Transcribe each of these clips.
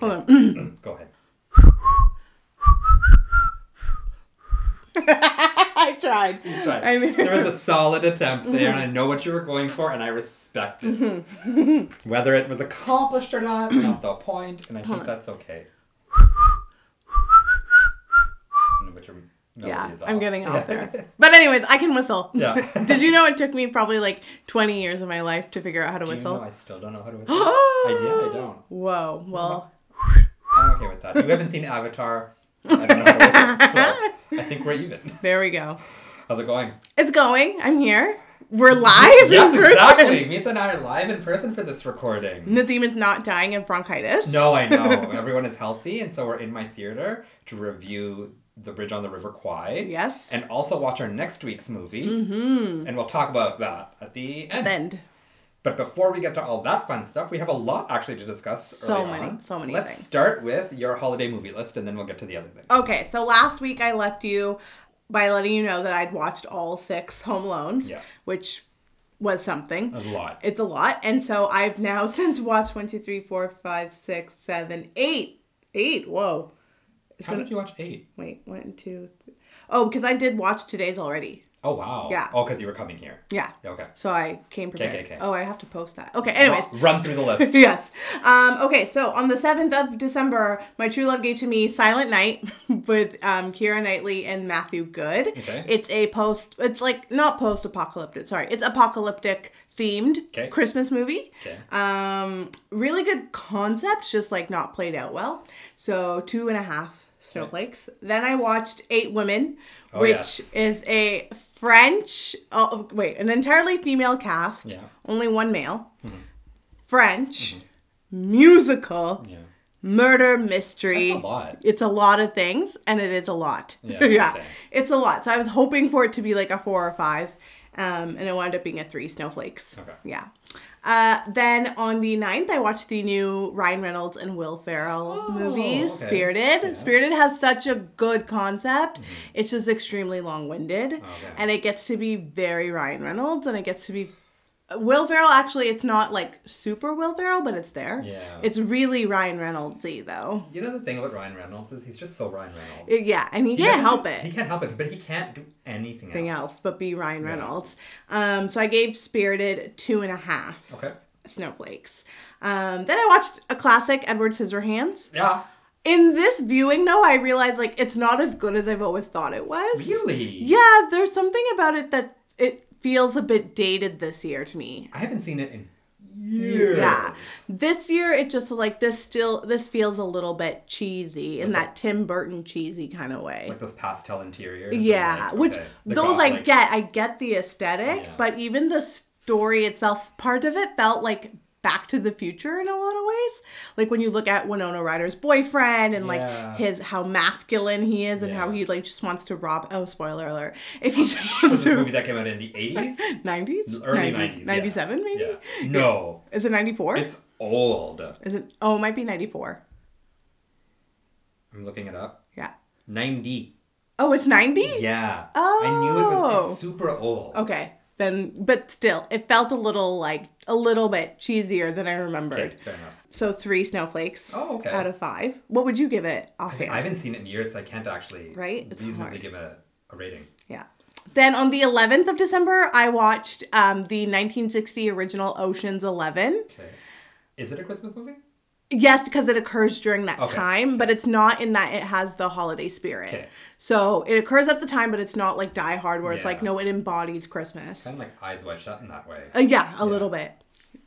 Hold on. Mm, go ahead. I tried. I mean- there was a solid attempt there, and I mm-hmm. know what you were going for, and I respect it. Mm-hmm. Whether it was accomplished or not, not the point, and I think that's okay. I don't know what your melody Yeah, I'm getting off there. But anyways, I can whistle. Yeah. Did you know it took me probably like 20 years of my life to figure out how to Do you whistle? know I still don't know how to whistle? I, yeah, I don't. Whoa. Uh-huh. Well, I'm okay with that. You haven't seen Avatar. I don't know how to whistle, so I think we're even. there we go. How's it going? It's going. I'm here. We're live Yes, exactly. Meet and I are live in person for this recording. Nadeem is not dying of bronchitis. No, I know. Everyone is healthy, and so we're in my theater to review The Bridge on the River Kwai. Yes. And also watch our next week's movie. Mm-hmm. And we'll talk about that at the end. Bend. But before we get to all that fun stuff, we have a lot actually to discuss. So many- on. so many Let's things. start with your holiday movie list, and then we'll get to the other things. Okay, so last week I left you by letting you know that I'd watched all six Home Alones, Yeah. which was something. That's a lot. It's a lot. And so I've now since watched one, two, three, four, five, six, seven, eight. Eight. Whoa. It's How been, did you watch eight? wait, one, two, three. Oh, because I did watch today's already. Oh wow. Yeah. Oh, because you were coming here. Yeah. Okay. So I came prepared. okay. Oh, I have to post that. Okay, anyways. Run through the list. yes. Um, okay, so on the 7th of December, my true love gave to me Silent Night with um, Keira Knightley and Matthew Goode. Okay. It's a post, it's like not post apocalyptic, sorry, it's apocalyptic themed Okay. Christmas movie. Okay. Um, really good concept, just like not played out well. So two and a half snowflakes. Then I watched Eight Women, Oh, which yes. is a French, oh, wait, an entirely female cast, Yeah. only one male, French, musical, Yeah. murder mystery. That's a lot. It's a lot of things, and it is a lot. Yeah, yeah, okay. it's a lot. So I was hoping for it to be like a four or five, um, and it wound up being a three snowflakes. Okay. Yeah. Uh, then on the 9th, I watched the new Ryan Reynolds and Will Ferrell movie, Oh, okay. Spirited. Yeah. Spirited has such a good concept. It's just extremely long winded. Mm-hmm. Okay. And it gets to be very Ryan Reynolds and it gets to be. Will Ferrell, actually, it's not like super Will Ferrell, but it's there. Yeah. It's really Ryan Reynoldsy, though. You know the thing about Ryan Reynolds is he's just so Ryan Reynolds. Yeah, and he, He can't help it. He can't help it, but he can't do anything, Anything else. else but be Ryan Reynolds. Um, so I gave Spirited two and a half Okay. snowflakes. Um, then I watched a classic, Edward Scissorhands. Yeah. In this viewing, though, I realized like it's not as good as I've always thought it was. Really? Yeah, there's something about it that it feels a bit dated this year to me. I haven't seen it in years. Yeah. This year it just like this still this feels a little bit cheesy in Okay. that Tim Burton cheesy kind of way. Like those pastel interiors. yeah, like, which okay, those goth- I like- get. I get the aesthetic, Yeah. but even the story itself, part of it felt like Back to the Future in a lot of ways. Like when you look at Winona Ryder's boyfriend and Yeah. like his how masculine he is and how he like just wants to rob. Oh, spoiler alert! If he just wants to movie that came out in the 80s? 90s, Early 90s. 97 maybe. Yeah. No. Is it 94? It's old. Is it? Oh, it might be 94. I'm looking it up. Yeah. 90. Oh, it's 90? Yeah. Oh I knew it was Oh. it's super old. Okay. Then, but still, it felt a little like a little bit cheesier than I remembered. Okay, fair enough. So three snowflakes Oh, okay. out of five. What would you give it offhand? I haven't seen it in years, so I can't actually Right? It's reasonably hard. give it a, a rating. yeah. Then on the 11th of December, I watched um, the 1960 original Ocean's Eleven. Okay. Is it a Christmas movie? Yes, because it occurs during that Okay, time, but it's not in that it has the holiday spirit. Okay. So it occurs at the time, but it's not like Die Hard, where it's like, no, it embodies Christmas. Kind of like Eyes Wide Shut in that way. Uh, yeah, a little bit.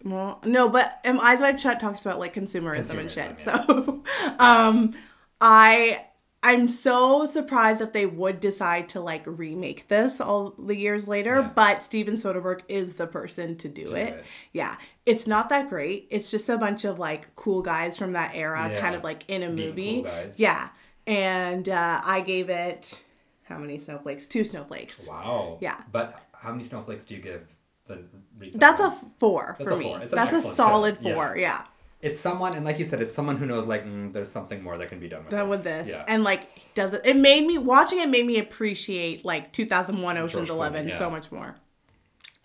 Well, no, but um, Eyes Wide Shut talks about like consumerism, and shit. Consumerism, So, um, I I'm so surprised that they would decide to like remake this all the years later, Yeah. but Steven Soderbergh is the person to do, it. it. Yeah. It's not that great. It's just a bunch of like cool guys from that era Yeah. kind of like in a movie. cool guys. Yeah. And uh, I gave it how many snowflakes? Two snowflakes. Wow. Yeah. But how many snowflakes do you give the recent? That's a four That's for a me. four. That's a solid film. Four. Yeah. It's someone, and like you said, it's someone who knows like mm, there's something more that can be done with done this. with this Yeah. and like does it it made me watching it made me appreciate like 2001 oceans George Clooney, 11 yeah. so much more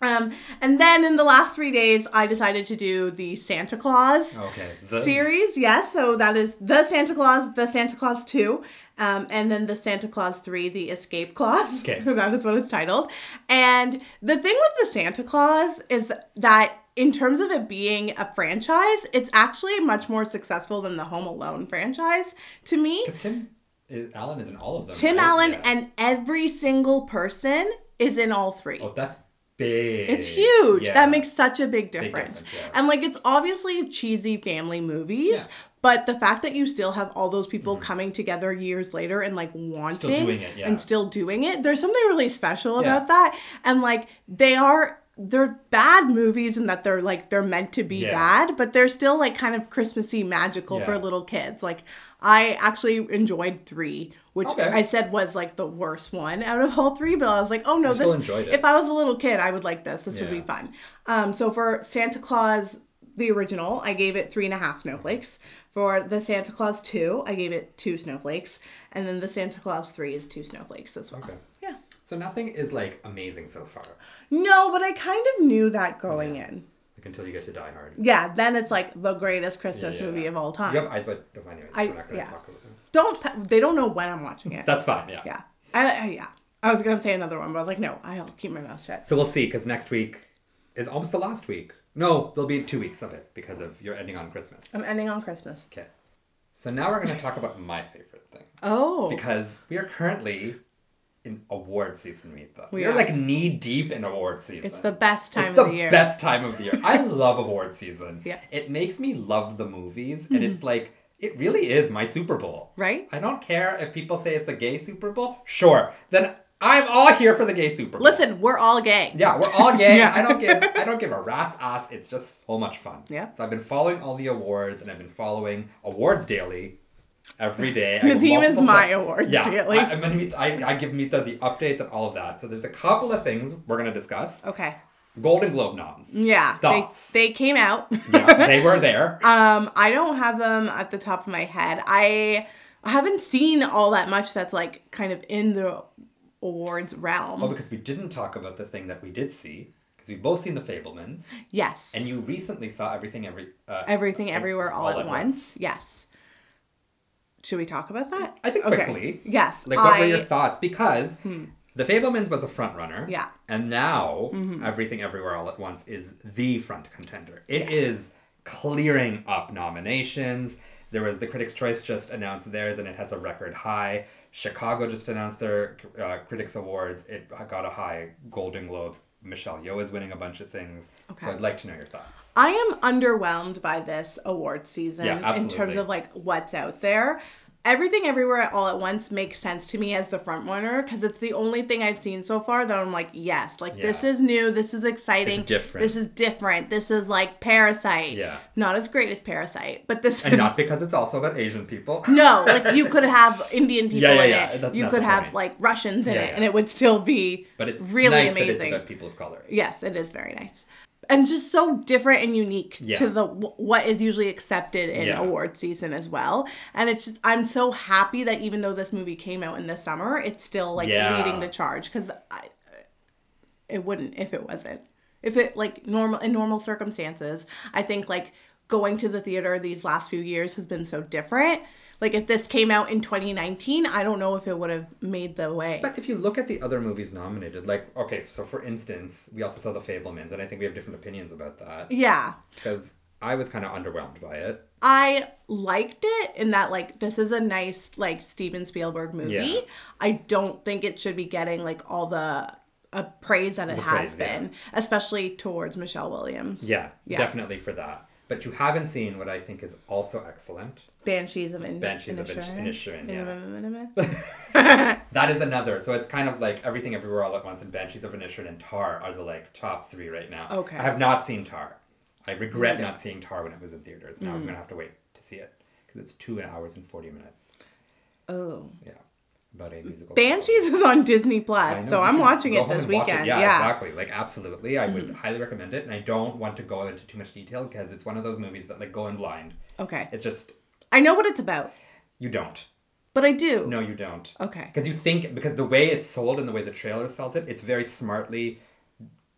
um and then in the last three days i decided to do the santa clause okay. The- series yes so that is the santa clause the santa clause 2 um, and then the Santa Clause 3, the Escape Clause. Okay. that is what it's titled. And the thing with the Santa Clause is that in terms of it being a franchise, it's actually much more successful than the Home Alone franchise to me. Because Tim is, Allen is in all of them. Tim right? Allen Yeah. and every single person is in all three. oh, that's big. It's huge. Yeah. That makes such a big difference. difference, yeah. And like it's obviously cheesy family movies, Yeah. But the fact that you still have all those people mm-hmm. coming together years later and like wanting it, yeah. and still doing it, there's something really special Yeah. about that. And like they are they're bad movies in that they're like they're meant to be Yeah. bad, but they're still like kind of Christmassy magical for little kids. Like I actually enjoyed three, which Okay. I said was like the worst one out of all three, but I was like, oh no, this still enjoyed it. if I was a little kid, I would like this. This would be fun. Um, so for Santa Clause, the original, I gave it three and a half snowflakes. For the Santa Clause 2, I gave it two snowflakes. And then the Santa Clause 3 is two snowflakes as well. Okay. Yeah. So nothing is like amazing so far, No, but I kind of knew that going in. like until you get to Die Hard. Yeah, then it's like the greatest Christmas Yeah, yeah. movie of all time. You have eyes wide. Oh, anyways, I- we're not gonna yeah. talk about. Don't, t- they don't know when I'm watching it. That's fine. Yeah. yeah. I, I, yeah. I was going to say another one, but I was like, no, I'll keep my mouth shut. So we'll see, because next week is almost the last week. No, there'll be two weeks of it because of your ending on Christmas. I'm ending on Christmas. Okay. So now we're going to talk about my favorite thing. Oh. Because we are currently in award season, Meetha. We We are like knee deep in award season. It's the best time It's of the the year. best time of the year. I love award season. Yeah. Mm-hmm. It makes me love the movies, and it's like, it really is my Super Bowl. Right? I don't care if people say it's a gay Super Bowl. Sure. Then I'm all here for the gay Super Bowl. Listen, we're all gay. Yeah, we're all gay. Yeah. I don't give I don't give a rat's ass. It's just so much fun. Yeah. So I've been following all the awards and I've been following awards daily every day. I The go theme is my times. awards yeah, daily. I, I'm gonna meet, I, I give Mita the updates and all of that. So there's a couple of things we're gonna discuss. Okay. Golden Globe noms. Yeah. They, they came out. yeah, they were there. um, I don't have them at the top of my head. I haven't seen all that much that's like kind of in the awards realm. Oh, because we didn't talk about the thing that we did see. Because we've both seen the Fabelmans, yes. and you recently saw everything every uh, Everything everywhere all, at, once. Yes. Should we talk about that? I think Okay. quickly. Yes. Like, what I, were your thoughts? Because The Fabelmans was a front runner. Yeah. And now Everything Everywhere All at Once is the front contender. It is clearing up nominations. There was the Critics' Choice just announced theirs, and it has a record high. Chicago just announced their uh, Critics Awards. It got a high Golden Globes. Michelle Yeoh is winning a bunch of things. Okay. So I'd like to know your thoughts. I am underwhelmed by this award season Yeah, in terms of like what's out there. Everything Everywhere All at Once makes sense to me as the front runner because it's the only thing I've seen so far that I'm like, yes, like this is new, this is exciting, It's different. this is different, this is like Parasite. Yeah. Not as great as Parasite, but this And is not because it's also about Asian people. no, like you could have Indian people Yeah, yeah, in yeah, it. that's you could have point. like Russians in Yeah, it, yeah. and it would still be But it's really nice that it's amazing. about people of color. Yes, it is very nice. And just so different and unique Yeah. to the what is usually accepted in Yeah. award season as well. And it's just I'm so happy that even though this movie came out in the summer, it's still like Yeah. leading the charge cuz I uh, it wouldn't if it wasn't. If it like normal in normal circumstances, I think like going to the theater these last few years has been so different. Like if this came out in 2019, I don't know if it would have made the way. But if you look at the other movies nominated, like okay, so for instance, we also saw The Fabelmans, and I think we have different opinions about that yeah. because I was kind of underwhelmed by it. I liked it in that like this is a nice like Steven Spielberg movie. Yeah. I don't think it should be getting like all the uh, praise that it The has praise, yeah. been, especially towards Michelle Williams. Yeah, Yeah. definitely for that. But you haven't seen what I think is also excellent. Banshees of In- Banshees of Inisherin. Inisherin, yeah. yeah. That is another. So it's kind of like Everything Everywhere All at Once and Banshees of Inisherin and Tar are the like top three right now. Okay. I have not seen Tar. I regret not seeing Tar when it was in theaters. Now I'm mm. gonna have to wait to see it because it's two hours and forty minutes. oh. Yeah, about a musical. Banshees is on Disney Plus, so I'm watching it this weekend. Yeah, Yeah, exactly. Like absolutely, I would mm. highly recommend it, and I don't want to go into too much detail because it's one of those movies that like go in blind. Okay. It's just I know what it's about, you don't. but I do. No, you don't. Okay. Because you think because the way it's sold and the way the trailer sells it, it's very smartly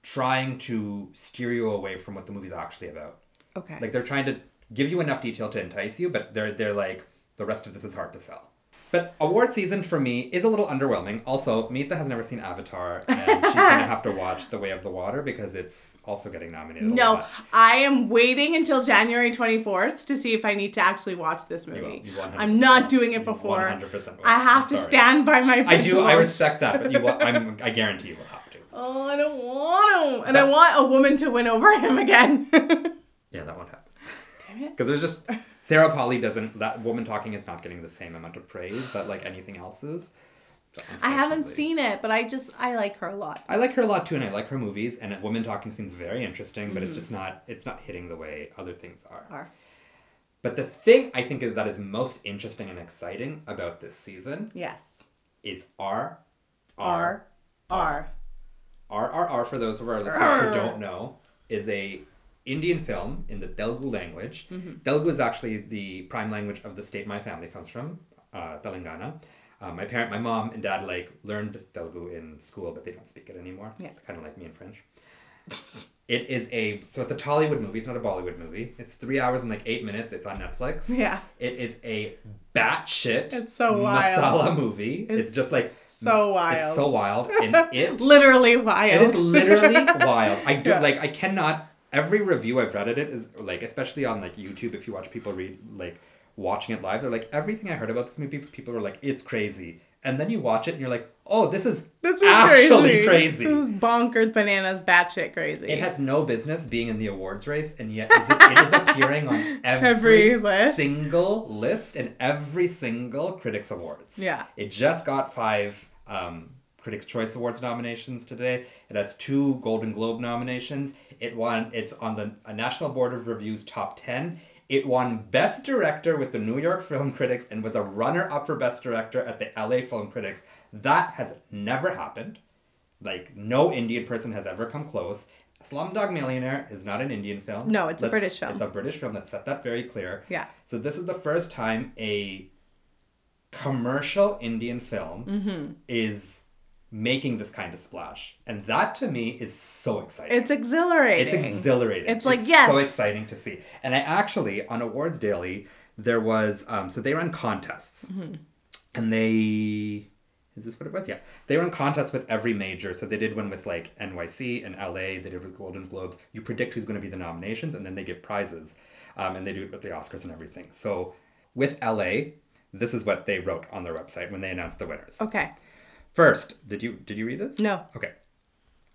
trying to steer you away from what the movie's actually about. Okay. Like they're trying to give you enough detail to entice you, but they're they're like the rest of this is hard to sell. But award season for me is a little underwhelming. Also, Meetha has never seen Avatar, and she's gonna have to watch The Way of the Water because it's also getting nominated. no. I am waiting until January 24th to see if I need to actually watch this movie. You 100% I'm not doing it before. 100% I have to stand by my I do. I respect that, but you. will- I'm. I guarantee you will have to. Oh, I don't want to. And I want a woman to win over him again. Yeah, that won't happen. Damn it. Because there's just Sarah Polley doesn't. That woman talking is not getting the same amount of praise that like anything else is. I haven't seen it, but I just, I like her a lot. I like her a lot too, and I like her movies. And woman talking seems very interesting, but Mm. it's just not. It's not hitting the way other things are. Are. But the thing I think is that is most interesting and exciting about this season Yes. is R, R, R, R, R, R. for those of our listeners who don't know is a Indian film in the Telugu language. Telugu is actually the prime language of the state my family comes from, uh, Telangana. Uh, my parent, my mom and dad like learned Telugu in school, but they don't speak it anymore. Yeah. kind of like me in French. It is a so it's a Tollywood movie. It's not a Bollywood movie. It's three hours and like eight minutes. It's on Netflix. Yeah. It is a batshit It's so wild. masala movie. It's, It's just like so wild. It's so wild, and it Literally wild. it is literally wild. I do Yeah. like I cannot every review I've read of it is like especially on like YouTube if you watch people read like watching it live, they're like everything I heard about this movie, people were like, it's crazy. And then you watch it and you're like, oh, this is This is actually crazy. This is bonkers, bananas, batshit crazy. It has no business being in the awards race, and yet is it, it is appearing on every, Every list. single list and every single Critics Awards. Yeah. It just got five um, Critics' Choice Awards nominations today. It has two Golden Globe nominations. It won. It's on the a National Board of Review's top ten. It won Best Director with the New York Film Critics and was a runner-up for Best Director at the LA Film Critics. That has never happened. Like no Indian person has ever come close. Slumdog Millionaire is not an Indian film. No, it's a Let's- British film. It's a British film. Let's set that very clear. Yeah. So this is the first time a commercial Indian film Mm-hmm. is making this kind of splash, and that to me is so exciting. It's exhilarating. It's exhilarating. It's like, yes. so exciting to see. And I actually on Awards Daily there was um, so they run contests, Mm-hmm. and they is this what it was? Yeah, they run contests with every major. So they did one with like NYC and LA. They did with Golden Globes. You predict who's going to be the nominations, and then they give prizes, um, and they do it with the Oscars and everything. So with LA, this is what they wrote on their website when they announced the winners. Okay. First, did you did you read this? No. Okay.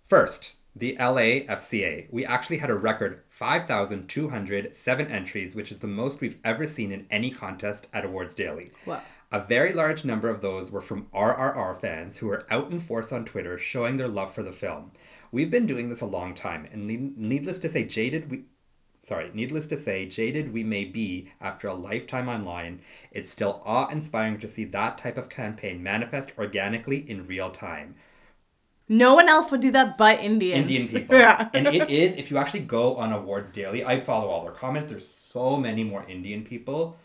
First, the LAFCA. We actually had a record 5,207 entries, which is the most we've ever seen in any contest at Awards Daily. Wow. A very large number of those were from RRR fans who were out in force on Twitter showing their love for the film. We've been doing this a long time, and needless to say, jaded we sorry, needless to say, jaded we may be after a lifetime online, it's still awe-inspiring to see that type of campaign manifest organically in real time. No one else would do that but Indians. Indian people. yeah. and it is, if you actually go on Awards Daily, I follow all their comments. There's so many more Indian people.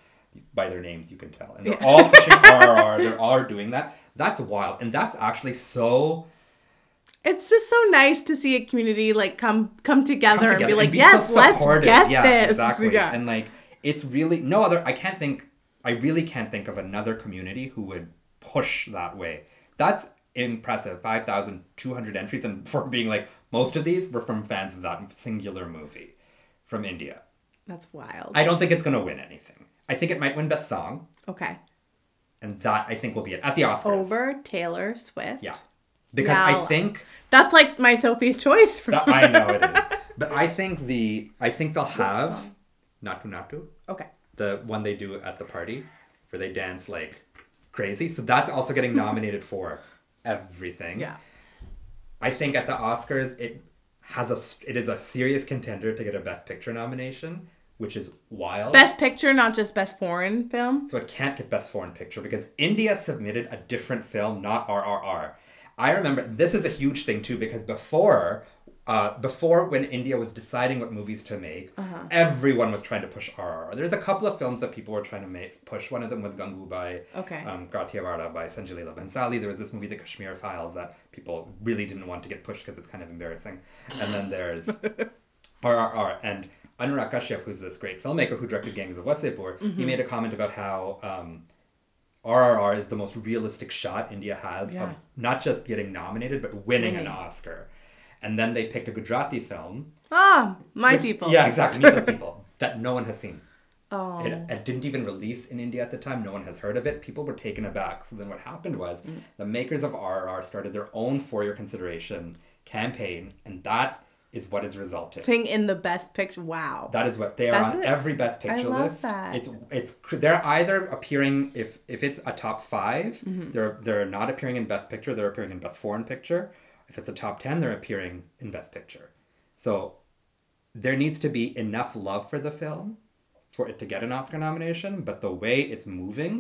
By their names, you can tell. And they're all pushing RRR. They're all doing that. That's wild. And that's actually so. It's just so nice to see a community like come come together, come and be together like, be yes, so let's get yeah, this. Exactly. Yeah. And like, it's really. No other. I can't think. I really can't think of another community who would push that way. That's impressive. 5,200 entries. And for being like, most of these were from fans of that singular movie from India. That's wild. I don't think it's going to win anything. I think it might win Best Song, okay. and that I think will be it at the Oscars. Over Taylor Swift. Yeah, because I think That's like my Sophie's choice. For that, I know it is, but I think the I think they'll have song? Naatu Naatu, Okay. the one they do at the party where they dance like crazy. So that's also getting nominated for everything. Yeah. I think at the Oscars it has a it is a serious contender to get a Best Picture nomination, which is wild. Best picture, not just best foreign film. So it can't get Best Foreign Picture because India submitted a different film, not RRR. I remember this is a huge thing too because before, uh, before when India was deciding what movies to make, Uh-huh. everyone was trying to push RRR. There's a couple of films that people were trying to make push. One of them was Gangubai, Okay. um, Kathiawadi by Sanjay Leela Bhansali. There was this movie, The Kashmir Files, that people really didn't want to get pushed because it's kind of embarrassing. And then there's RRR and Anurag Kashyap, who's this great filmmaker who directed Gangs of Wasseypur, Mm-hmm. he made a comment about how um, RRR is the most realistic shot India has Yeah. of not just getting nominated but winning, an Oscar. And then they picked a Gujarati film. Ah, my which- people. Yeah, exactly. Those people that no one has seen. Oh. It, it didn't even release in India at the time. No one has heard of it. People were taken aback. So then what happened was Mm. the makers of RRR started their own for your consideration campaign, and that is what is resulting. Thing in the best picture. Wow. That is what they are That's on it. every best I picture love list. that. It's it's they're either appearing if if it's a top 5 Mm-hmm. they're they're not appearing in best picture. They're appearing in best foreign picture. If it's a top ten, they're appearing in best picture. So there needs to be enough love for the film for it to get an Oscar nomination. But the way it's moving,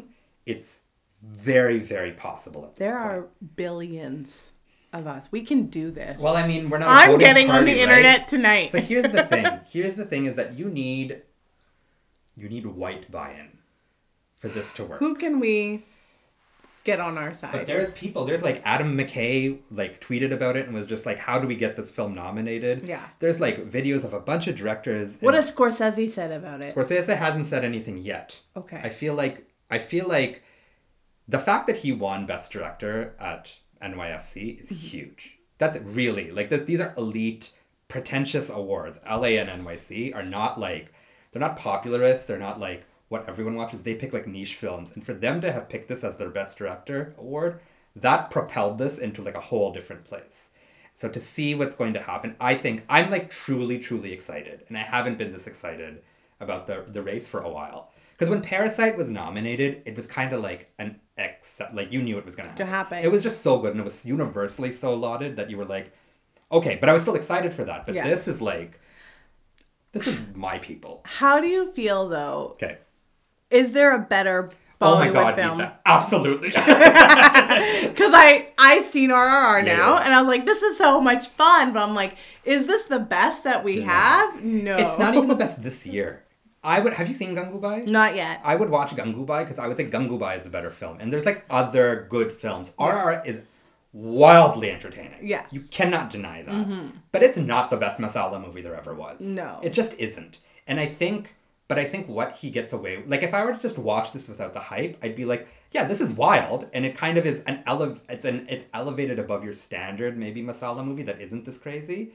it's very very possible. At this there point. are billions of us. We can do this. Well, I mean, we're not. I'm getting on the right? internet tonight. So here's the thing. Here's the thing is that you need you need white buy-in for this to work. Who can we get on our side? But there's people. There's like Adam McKay like tweeted about it and was just like, "How do we get this film nominated?" Yeah. There's like videos of a bunch of directors. what has Scorsese said about it? Scorsese hasn't said anything yet. Okay. I feel like I feel like the fact that he won Best Director at NYFC is Mm-hmm. huge. That's really like this. These are elite, pretentious awards. LA and NYC are not like they're not popularists. They're not like what everyone watches. They pick like niche films, and for them to have picked this as their Best Director award, that propelled this into like a whole different place. So to see what's going to happen, I think I'm like truly, truly excited, and I haven't been this excited about the the race for a while. Because when Parasite was nominated, it was kind of like an ex, like you knew it was gonna happen. happen. It was just so good, and it was universally so lauded that you were like, okay, but I was still excited for that. But Yeah. this is like, this is my people. How do you feel though? Okay. Is there a better Oh my Bollywood god, film? Absolutely. Because I I've seen RRR Yeah, now, yeah. and I was like, this is so much fun. But I'm like, is this the best that we No. have? No, it's not even the best this year. I would. Have you seen Gangubai? Not yet. I would watch Gangubai because I would say Gangubai is a better film. And there's like other good films. RR is wildly entertaining. Yes. Mm-hmm. You cannot deny that. But it's not the best Masala movie there ever was. No. It just isn't. And I think, but I think what he gets away like if I were to just watch this without the hype, I'd be like, yeah, this is wild. And it kind of is an ele- it's an it's elevated above your standard maybe Masala movie that isn't this crazy.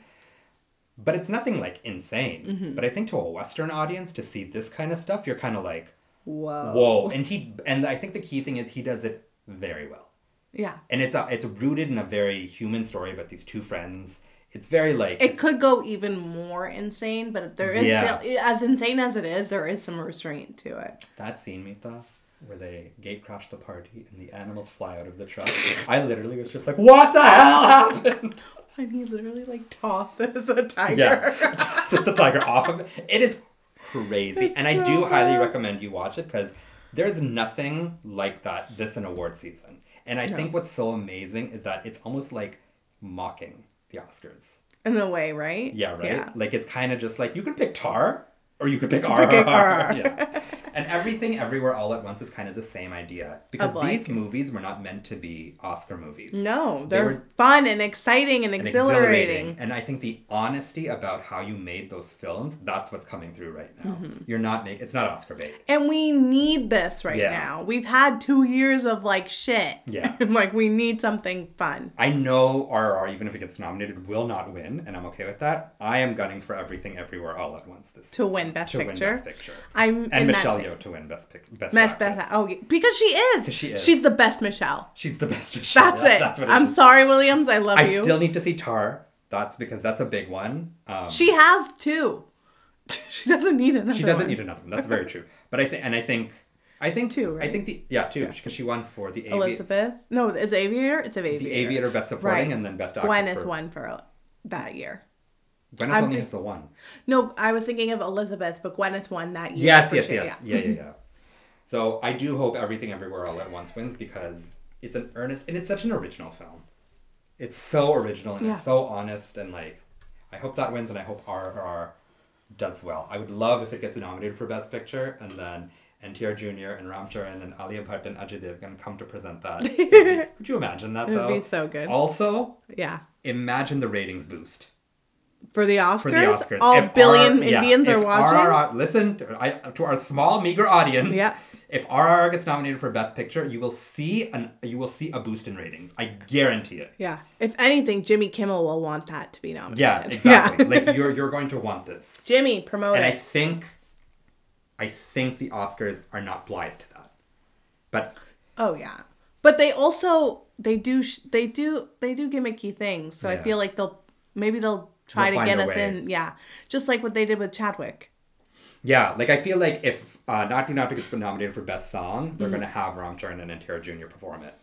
But it's nothing like insane. Mm-hmm. But I think to a Western audience to see this kind of stuff, you're kind of like, Whoa. whoa and he and i think the key thing is he does it very well Yeah. and it's a, it's rooted in a very human story about these two friends it's very like It could go even more insane, but there is Yeah. still, as insane as it is, there is some restraint to it. that scene mita where they gate crash the party and the animals fly out of the truck i literally was just like what the hell happened And he literally like tosses a tiger. yeah just the tiger off of it it is crazy It's and i so do highly recommend you watch it because there's nothing like that this in award season and i think what's so amazing is that it's almost like mocking the oscars In a way, right? Yeah, right. Yeah. Like it's kind of just like you could pick Tar or you could pick pick RRR. RRR. yeah. And everything everywhere all at once is kind of the same idea because like- these movies were not meant to be Oscar movies. No, They they're were- fun and exciting and And exhilarating. And I think the honesty about how you made those films, that's what's coming through right now. Mm-hmm. You're not making it's not Oscar bait. And we need this right Yeah. now. We've had two years of like shit. Yeah. like we need something fun. I know RRR, even if it gets nominated, will not win, and I'm okay with that. I am gunning for everything everywhere all at once this To season. win Best to Picture? win Best Picture. I'm and Michelle Yeoh to win Best Pic- Best Best best. Oh, yeah, because she is. she is. She's the best Michelle. She's the best Michelle. That's That- it. That's what I'm is. sorry, Williams. I love you. I you. still need to see Tar. That's because that's a big one. Um, she has two. she doesn't need another. She doesn't one. need another one. That's very true. But I think, and I think, I think Two, I think the yeah two because she won for the Avi- Elizabeth. No, it's Aviator. It's Aviator. the Aviator Best Supporting Right. and then Best Actress. Gwyneth for, won for that year. Gwyneth I'm only has the one. No, I was thinking of Elizabeth, but Gwyneth won that year. Yes, yes, sure, yes. Yeah, yeah, yeah. So I do hope Everything Everywhere All at Once wins because it's an earnest and it's such an original film. It's so original and Yeah. it's so honest and like I hope that wins and I hope RRR does well. I would love if it gets nominated for Best Picture and then NTR Jr. and Ram Charan and Alia Bhatt and Ajay Devgan come to present that. Could you imagine that It would be so good. Also, Yeah. imagine the ratings boost For the Oscars, for the Oscars. all If billion our- yeah, Indians are if watching. RRR listen to, I, to our small meager audience. Yeah. If RRR gets nominated for Best Picture, you will see an you will see a boost in ratings. I guarantee it. yeah. If anything, Jimmy Kimmel will want that to be nominated. Yeah, exactly. Yeah. like you're you're going to want this. Jimmy, promote And I think I think the Oscars are not blithe to that. But Oh yeah. But they also they do they do they do gimmicky things. So I feel like they'll maybe they'll try They'll to get us way. in. Yeah. Just like what they did with Chadwick. yeah, like I feel like if uh, Naatu Naatu gets nominated for Best Song, Mm. they're gonna have Ram Charan and NTR Jr. perform it.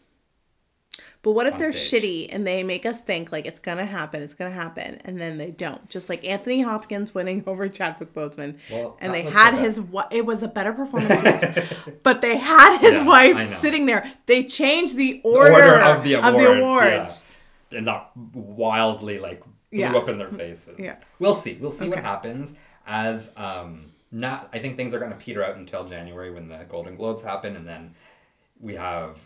But what if they're stage. shitty and they make us think like it's gonna happen, it's gonna happen, and then they don't? Just like Anthony Hopkins winning over Chadwick Boseman, Well, and they had the his wi- it was a better performance, but they had his Yeah, wife sitting there. They changed the The order, of the awards. awards. Yeah. And that wildly like blew Yeah. up in their faces. Yeah. We'll see. We'll see what happens as um not I think things are gonna peter out until January when the Golden Globes happen and then we have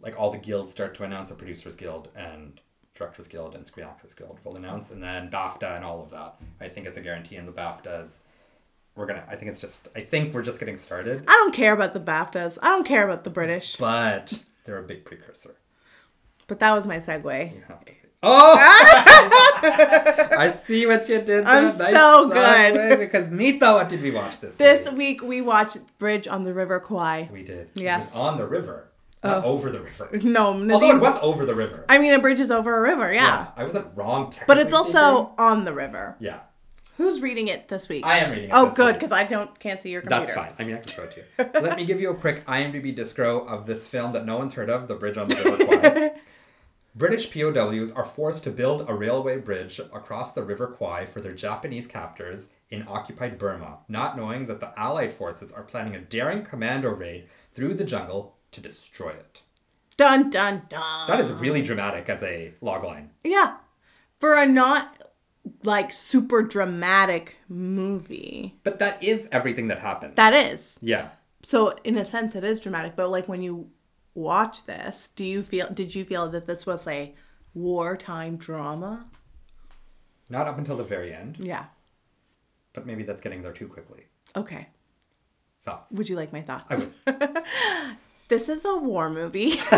like all the guilds start to announce a producers guild and directors guild and screen actors guild will announce and then BAFTA and all of that. I think it's a guarantee in the BAFTAs. We're gonna I think it's just I think we're just getting started. I don't care about the BAFTAs. I don't care about the British. But they're a big precursor. But that was my segue. To be- Oh! I see what you did there. I'm Nice so good. Because Mita, what did we watch this This week? week we watched Bridge on the River Kwai. We did. Yes. It was on the river. Not oh. over the river. No, Although Nadim, it was over the river. I mean a bridge is over a river, yeah. I wasn't wrong. But it's also on the river. Yeah. Who's reading it this week? I am reading it Oh, good, because I don't can't see your computer. That's fine. I mean, I can show it to you. Let me give you a quick IMDb discro of this film that no one's heard of, The Bridge on the River Kwai. British POWs are forced to build a railway bridge across the River Kwai for their Japanese captors in occupied Burma, not knowing that the Allied forces are planning a daring commando raid through the jungle to destroy it. Dun dun dun. That is really dramatic as a logline. Yeah. For a not like super dramatic movie. But that is everything that happens. That is. yeah. So in a sense it is dramatic, but like when you watch this, do you feel did you feel that this was a wartime drama? Not up until the very end, Yeah. but maybe that's getting there too quickly. Okay. Thoughts? Would you like my thoughts? This is a war movie.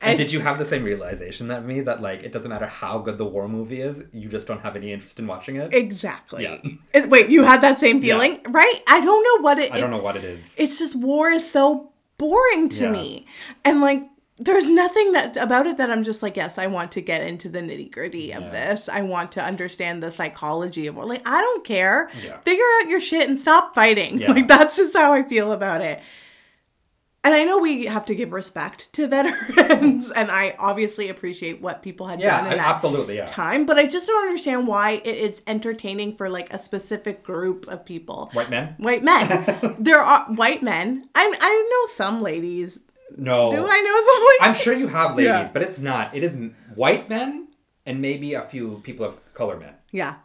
And did you have the same realization that me that like it doesn't matter how good the war movie is, you just don't have any interest in watching it? exactly. Yeah. It- wait, you had that same Yeah. feeling, right? I don't know what it. I don't know what it is. It's just war is so boring to Yeah. me, and like there's nothing that about it that I'm just like, yes, I want to get into the nitty gritty of Yeah. this. I want to understand the psychology of war. Like I don't care. Yeah. Figure out your shit and stop fighting. Yeah. Like that's just how I feel about it. And I know we have to give respect to veterans, and I obviously appreciate what people had yeah, done in that absolutely. Yeah. time, but I just don't understand why it is entertaining for like a specific group of people. White men? White men. there are white men. I I know some ladies. No. Do I know some ladies? I'm sure you have ladies, Yeah. but it's not. It is white men and maybe a few people of color men. Yeah.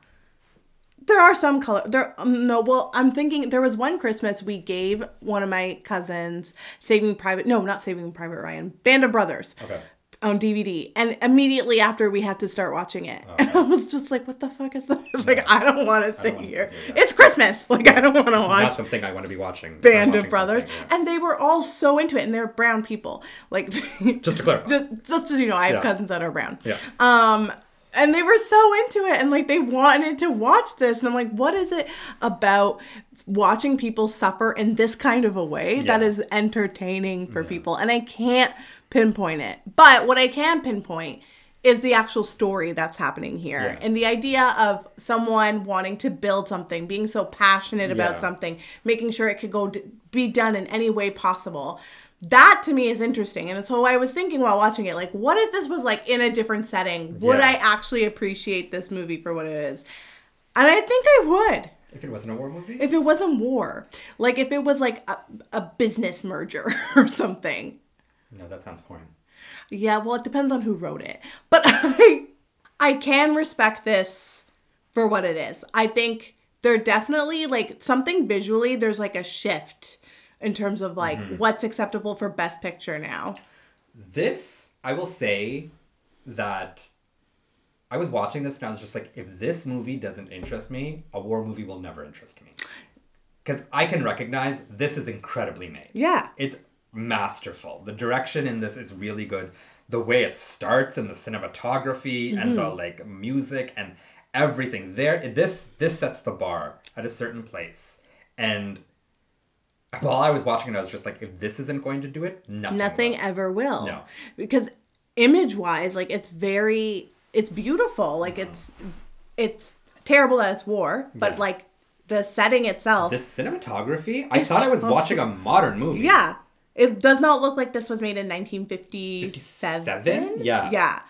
There are some color. There um, no. Well, I'm thinking there was one Christmas we gave one of my cousins Saving Private. No, not Saving Private Ryan. Band of Brothers. Okay. On DVD, and immediately after we had to start watching it, and I was just like, "What the fuck is this?" Like, I don't want to sit here. sit here, yeah. It's Christmas. Like, I don't want to watch not something I want to be watching. Band of Brothers, yeah. and they were all so into it, and they're brown people. Like, Just to clarify. just, just so you know, I have Yeah. cousins that are brown. Yeah. Um, and they were so into it, and like they wanted to watch this, and I'm like, what is it about watching people suffer in this kind of a way that Yeah. is entertaining for people? And I can't pinpoint it, but what I can pinpoint is the actual story that's happening here. Yeah. And the idea of someone wanting to build something, being so passionate about Yeah. something, making sure it could go d- be done in any way possible. That to me is interesting. And so I was thinking while watching it, like, what if this was like in a different setting? Would Yeah. I actually appreciate this movie for what it is? And I think I would If it wasn't a war movie? if it wasn't war. Like if it was like a, a business merger or something. no, that sounds boring. Yeah, well, it depends on who wrote it. But I, I can respect this for what it is. I think they're definitely like something visually. There's like a shift in terms of like mm-hmm. what's acceptable for Best Picture now. This, I will say that I was watching this and I was just like, if this movie doesn't interest me, a war movie will never interest me. Because I can recognize this is incredibly made. Yeah. It's masterful. The direction in this is really good. The way it starts and the cinematography and the mm-hmm. like music and everything there this this sets the bar at a certain place. And while I was watching it, I was just like, if this isn't going to do it, nothing. Nothing will. ever will. No. Because image wise, like it's very it's beautiful. Like mm-hmm. it's it's terrible that it's war, but Yeah. like the setting itself. The cinematography, I thought I was so- watching a modern movie. yeah. It does not look like this was made in 1957. 57? Yeah. Yeah.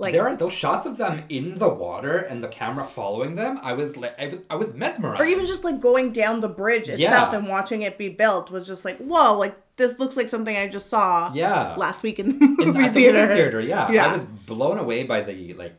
Like There are those shots of them in the water and the camera following them. I was like, I was, I was mesmerized. or even just like going down the bridge itself Yeah. and watching it be built was just like, whoa, like this looks like something I just saw Yeah. last week in the movie in, at the theater. movie theater. Yeah. Yeah. I was blown away by the like,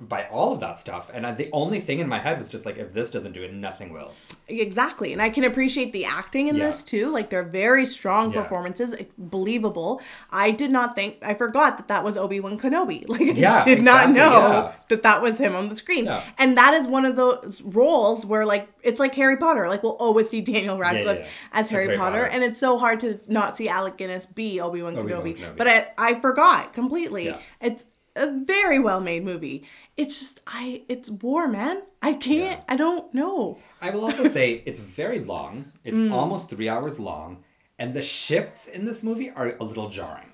by all of that stuff. And I, the only thing in my head was just like, if this doesn't do it, nothing will. Exactly. And I can appreciate the acting in Yeah. this too. Like they're very strong Yeah. performances, believable. I did not think I forgot that that was Obi-Wan Kenobi. Like I Yeah, did not know that that was him on the screen. And that is one of those roles where like it's like Harry Potter. Like we'll always see Daniel Radcliffe as Harry, Harry Potter, Potter. and it's so hard to not see Alec Guinness be Obi-Wan Obi-Wan Kenobi. Kenobi. But I I forgot completely. It's a very well made movie. It's just I it's war, man. I can't Yeah. I don't know. I will also say it's very long. It's Mm. almost three hours long, and the shifts in this movie are a little jarring.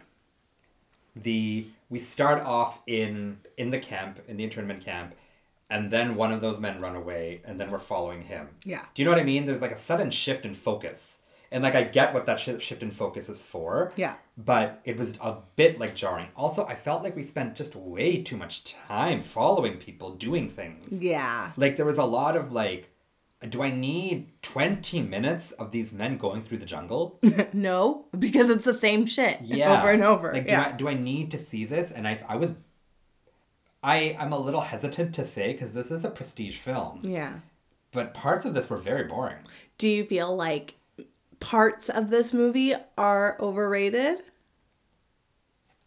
The we start off in in the camp in the internment camp, and then one of those men run away, and then we're following him. Yeah. Do you know what I mean? There's like a sudden shift in focus, and like I get what that shi shift in focus is for. Yeah. But it was a bit like jarring. Also, I felt like we spent just way too much time following people doing things. Yeah. Like there was a lot of like, do I need twenty minutes of these men going through the jungle? No, because it's the same shit Yeah, over and over. Like, do yeah. I do I need to see this? And I I was, I I'm a little hesitant to say because this is a prestige film, yeah. but parts of this were very boring. Do you feel like parts of this movie are overrated?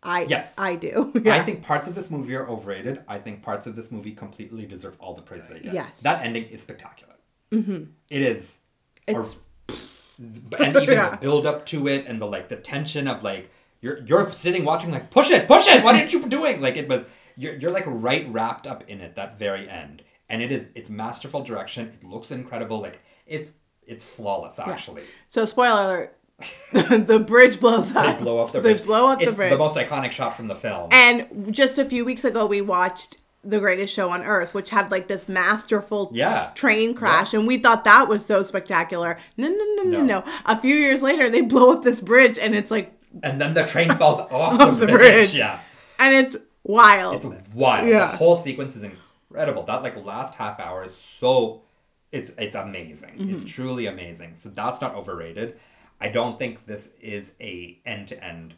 I Yes. I do. I think parts of this movie are overrated. I think parts of this movie completely deserve all the praise they get. Yes. That ending is spectacular. Mm-hmm. It is. a- It's- and even Yeah. the build up to it and the like the tension of like you're you're sitting watching like push it push it what aren't you doing like it was you're you're like right wrapped up in it that very end and it is it's masterful direction it looks incredible like it's it's flawless actually so spoiler alert. the bridge blows up. they blow up the bridge. They blow up it's the bridge. the most iconic shot from the film and just a few weeks ago we watched The Greatest Show on Earth, which had like this masterful Yeah. train crash, and we thought that was so spectacular. No, no, no, no, No. A few years later, they blow up this bridge, and it's like, and then the train falls off, Off the, the bridge. bridge. yeah and it's wild. It's wild. Yeah. The whole sequence is incredible. That like last half hour is so it's it's amazing. It's Mm-hmm. truly amazing. So that's not overrated. I don't think this is a end to end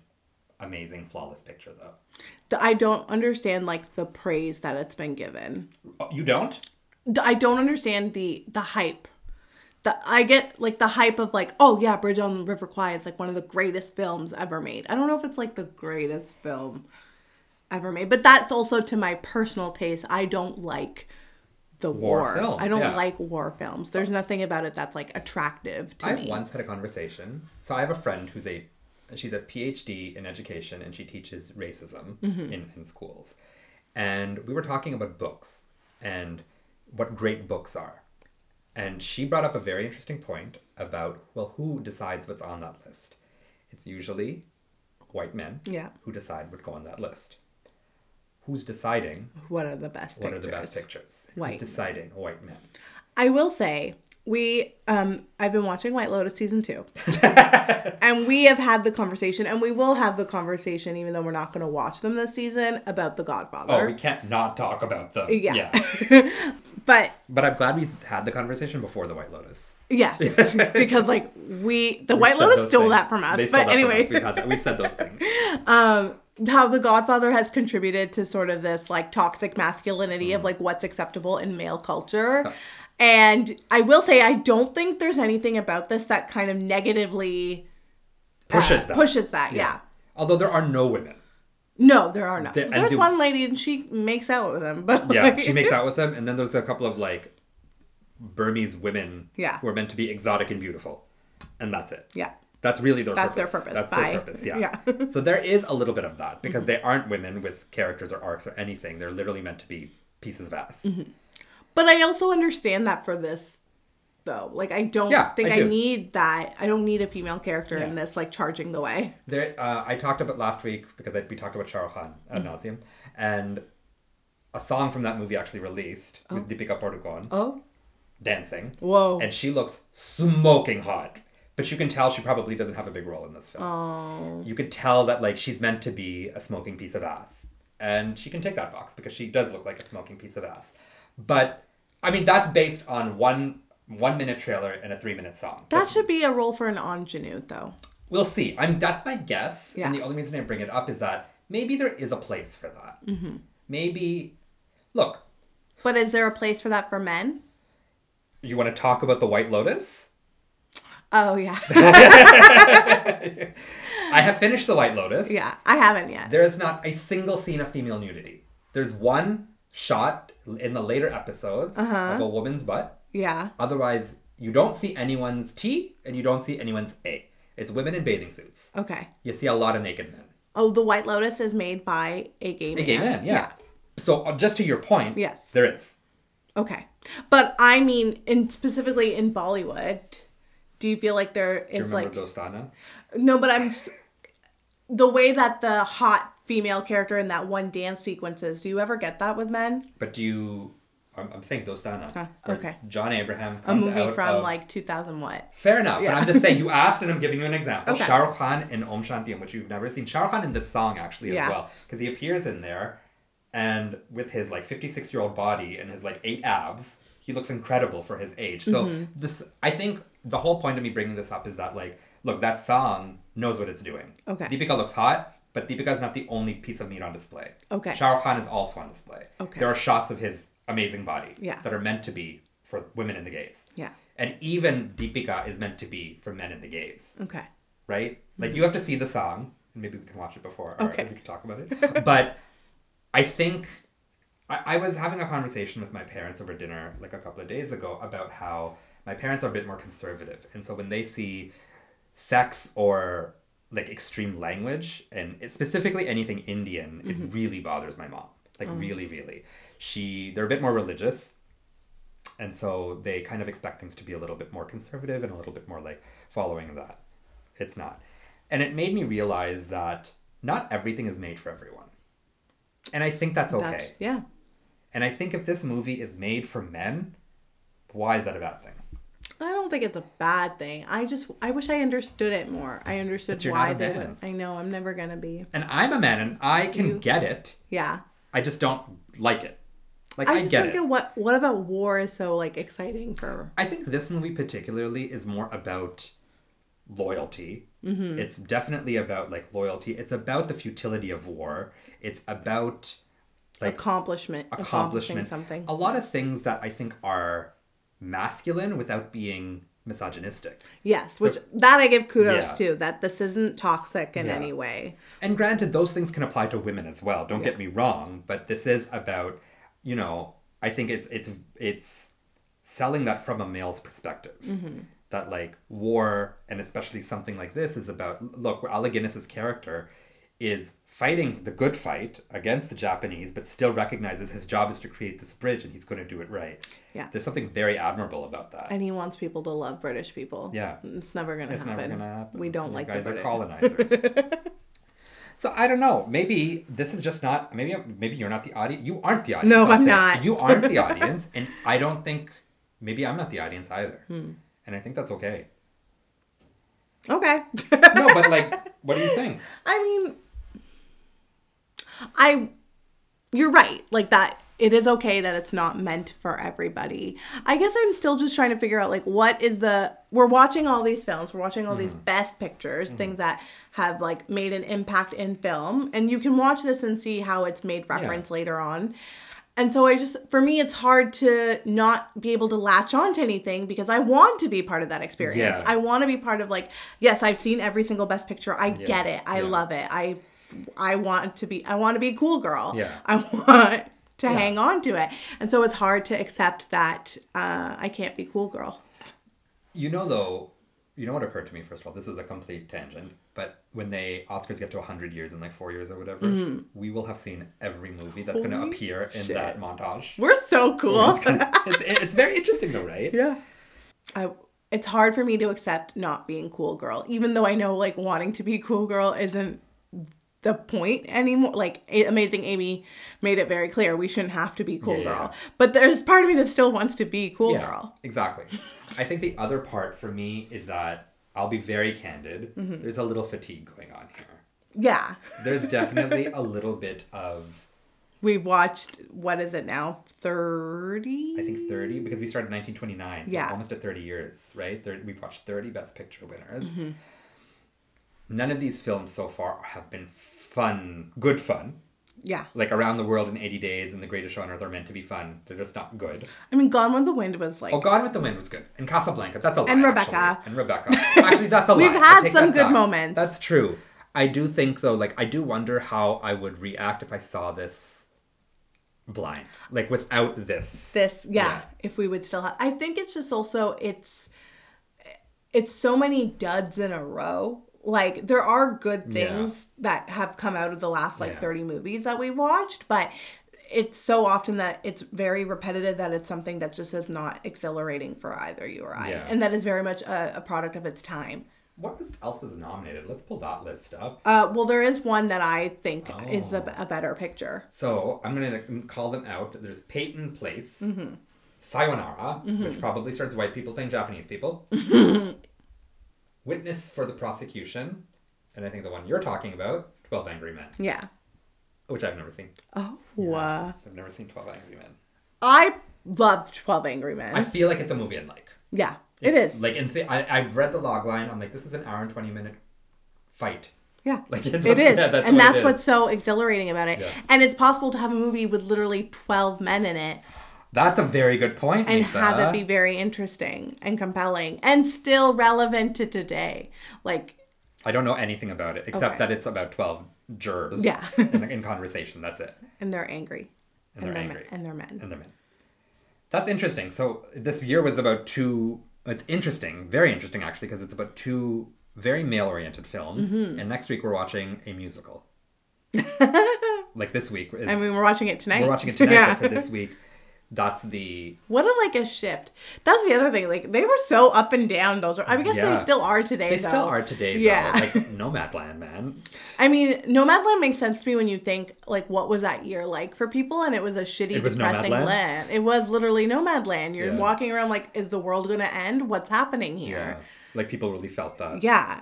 amazing flawless picture though. The- I don't understand like the praise that it's been given. Oh, you don't? I don't understand the the hype. The I get like the hype of like, oh yeah, Bridge on the River Kwai is like one of the greatest films ever made. I don't know if it's like the greatest film ever made, but that's also to my personal taste. I don't like the war. War films, I don't yeah. like war films. There's nothing about it that's like attractive to I me. once had a conversation. So I have a friend who's a she's a PhD in education and she teaches racism Mm-hmm. in, in schools. And we were talking about books and what great books are. And she brought up a very interesting point about well, who decides what's on that list? It's usually white men Yeah. who decide what go on that list. Who's deciding What are the best what pictures? are the best pictures? White Who's deciding? White men. I will say we um I've been watching White Lotus season 2. and we have had the conversation and we will have the conversation even though we're not going to watch them this season about The Godfather. Oh, we can't not talk about them. Yeah. but But I'm glad we had the conversation before the White Lotus. yes, because like we the We've White Lotus stole things. that from us. They But anyway, us. We've, that. We've said those things. um how the godfather has contributed to sort of this like toxic masculinity Mm. of like what's acceptable in male culture and i will say i don't think there's anything about this that kind of negatively uh, Pushes that. pushes that yeah, Although there are no women. No there are not and there's do- one lady and she makes out with them, but Yeah, like, she makes out with them, and then there's a couple of like Burmese women Yeah. who are meant to be exotic and beautiful, and that's it. yeah That's really their That's their purpose. purpose. That's Bye. their purpose. Yeah. Yeah. so there is a little bit of that because mm-hmm. they aren't women with characters or arcs or anything. They're literally meant to be pieces of ass. Mm-hmm. but i also understand that for this though like i don't Yeah, think I I, do. need that i don't need a female character in this like charging the way There, uh, I talked about last week because I, we talked about Shah Rukh Khan ad Mm-hmm. nauseum, and a song from that movie actually released with Deepika Padukone oh dancing. whoa and she looks smoking hot. But you can tell she probably doesn't have a big role in this film. oh You could tell that like she's meant to be a smoking piece of ass, and she can take that box because she does look like a smoking piece of ass. But I mean, that's based on one one minute trailer and a three minute song. that should be a role for an ingenue though We'll see. I'm that's my guess. Yeah. And the only reason I bring it up is that maybe there is a place for that. Mm-hmm. Maybe, look, But is there a place for that for men? you want to talk about the White Lotus? Oh yeah. I have finished the White Lotus. yeah. I haven't yet. There is not a single scene of female nudity. There's one shot in the later episodes Uh-huh. of a woman's butt. Yeah. Otherwise, you don't see anyone's T and you don't see anyone's A. It's women in bathing suits. Okay. You see a lot of naked men. Oh, the White Lotus is made by a gay man. A gay man, yeah. So uh, just to your point, Yes. there is. Okay. But I mean in specifically in Bollywood, do you feel like there Do you remember like Dostana? No, but I'm s- the way that the hot female character in that one dance sequences, do you ever get that with men? But do you? I'm, I'm saying Dostana. Huh, okay. John Abraham A movie out from of- like 2000 what? Fair enough, Yeah. but I'm just saying you asked, and I'm giving you an example. Okay. Shah Rukh Khan in Om Shanti, Om, which you've never seen. Shah Rukh Khan in this song actually Yeah. as well, because he appears in there, and with his like 56 year old body and his like eight abs, he looks incredible for his age. So Mm-hmm. this, I think, the whole point of me bringing this up is that like, look, that song knows what it's doing. Okay. Deepika looks hot, but Deepika is not the only piece of meat on display. Okay. Shah Rukh Khan is also on display. Okay. There are shots of his amazing body Yeah. that are meant to be for women in the gays. Yeah. And even Deepika is meant to be for men in the gays. Okay. right? Like mm-hmm. you have to see the song, and maybe we can watch it before, or Okay. we can talk about it. but I think I, I was having a conversation with my parents over dinner like a couple of days ago about how my parents are a bit more conservative, and so when they see sex or like extreme language and it, specifically anything Indian, it mm-hmm. really bothers my mom. Like oh. really, really. She they're a bit more religious, and so they kind of expect things to be a little bit more conservative and a little bit more like following that. It's not. And it made me realize that not everything is made for everyone. And I think that's okay. That's, yeah. And I think if this movie is made for men, why is that a bad thing? I don't think it's a bad thing. I just I wish I understood it more. I understood But you're why not a they man. would. I know I'm never gonna be. And I'm a man and I can You- get it. Yeah. I just don't like it. Like I I, get it. what what about war is so like exciting for. I think this movie particularly is more about loyalty. Mm-hmm. It's definitely about like loyalty. It's about the futility of war. It's about like accomplishment, accomplishing accomplishment. something. A lot of things that I think are masculine without being misogynistic. Yes, which that I give kudos Yeah. to. That this isn't toxic in Yeah. any way. And granted, those things can apply to women as well. Don't get me wrong, but this is about, you know, I think it's it's it's selling that from a male's perspective. Mm-hmm. That like war and especially something like this is about. Look, Alec Guinness's character is fighting the good fight against the Japanese, but still recognizes his job is to create this bridge, and he's going to do it right. Yeah. There's something very admirable about that. And he wants people to love British people. Yeah. It's never gonna It's happen. never gonna happen. We don't You like guys the are colonizers. So I don't know. Maybe this is just not. Maybe maybe you're not the audience. You aren't the audience. No, I'll I'm say. not. You aren't the audience, and I don't think. Maybe I'm not the audience either, Hmm. and I think that's okay. Okay. No, but like, what do you think? I mean, I, you're right. Like that, it is okay that it's not meant for everybody. I guess I'm still just trying to figure out like what is the. We're watching all these films. We're watching all these mm-hmm. best pictures, mm-hmm. things that have like made an impact in film, and you can watch this and see how it's made reference later on. And so I just, for me, it's hard to not be able to latch on to anything because I want to be part of that experience. Yeah. I want to be part of like, yes, I've seen every single best picture. I get it. I yeah. love it. I, I want to be. I want to be a cool girl. Yeah. I want to hang on to it, and so it's hard to accept that uh, I can't be cool girl. You know, though, you know what occurred to me first of all. This is a complete tangent, but when they Oscars get to hundred years in like four years or whatever, we will have seen every movie that's going to. Appear in shit. that montage. We're so cool. It's, gonna- it's, it's very interesting though, right? Yeah. I it's hard for me to accept not being cool girl, even though I know like wanting to be cool girl isn't the point anymore. Like Amazing Amy made it very clear we shouldn't have to be cool Yeah, girl. yeah. But there's part of me that still wants to be cool Yeah, girl. Exactly. I think the other part for me is that I'll be very candid. Mm-hmm. There's a little fatigue going on here. Yeah. There's definitely a little bit of We've watched what is it now? 30? I think 30 because we started 1929, so Yeah. almost at 30 years, right? 30, we've watched 30 Best Picture winners. Mm-hmm. None of these films so far have been fun, good fun. Yeah. Like Around the World in 80 Days and The Greatest Show on Earth are meant to be fun. They're just not good. I mean Gone with the Wind was like Oh, Gone with the Wind was good. And Casablanca, that's a lie. And actually. Rebecca. And Rebecca. Actually, that's a lie. We've had some good back. moments. That's true. I do think, though, like, I do wonder how I would react if I saw this blind. Like, without this. this yeah, Yeah. if we would still have i think it's just also it's it's so many duds in a row like there are good Yeah. things that have come out of the last like Yeah. 30 movies that we watched but it's so often that it's very repetitive that it's something that just is not exhilarating for either you or i Yeah. and that is very much a, a product of its time What was, else was nominated? Let's pull that list up. uh, well there is one that i think is a, Oh. a better picture So I'm gonna call them out. There's Peyton Place, Mm-hmm. Sayonara, which probably starts white people playing Japanese people. Witness for the prosecution, and I think the one you're talking about, Twelve Angry Men, yeah which I've never seen. oh uh, I've never seen Twelve Angry Men. i loved 12 angry men I feel like it's a movie I'd like. yeah it It's- Like and th- I I've read the log line. I'm like, this is an hour and twenty minute fight. Yeah. Like, it's it is. yeah, that's and what that's is. what's so exhilarating about it. Yeah. And it's possible to have a movie with literally 12 men in it That's a very good point. and have it be very interesting and compelling and still relevant to today. Like, I don't know anything about it except Okay. that it's about twelve jurors. Yeah. in, in conversation. That's it. and they're angry. And they're men- angry. and they're men. and they're men. That's interesting. So this year was about two. It's interesting, very interesting actually, because it's about two very male-oriented films. Mm-hmm. And next week we're watching a musical. like this week is I mean, we're watching it tonight. we're watching it tonight. yeah. But for this week, that's the What a like a shift. That's the other thing. Like they were so up and down. Those are. I guess Yeah. they still are today. they though. still are today. Yeah. though. like Nomadland, man. I mean, Nomadland makes sense to me when you think like what was that year like for people, and it was a shitty, It was depressing Nomadland? land. It was literally Nomadland. You're Yeah. walking around like, is the world gonna end? What's happening Yeah, here? like people really felt that. Yeah.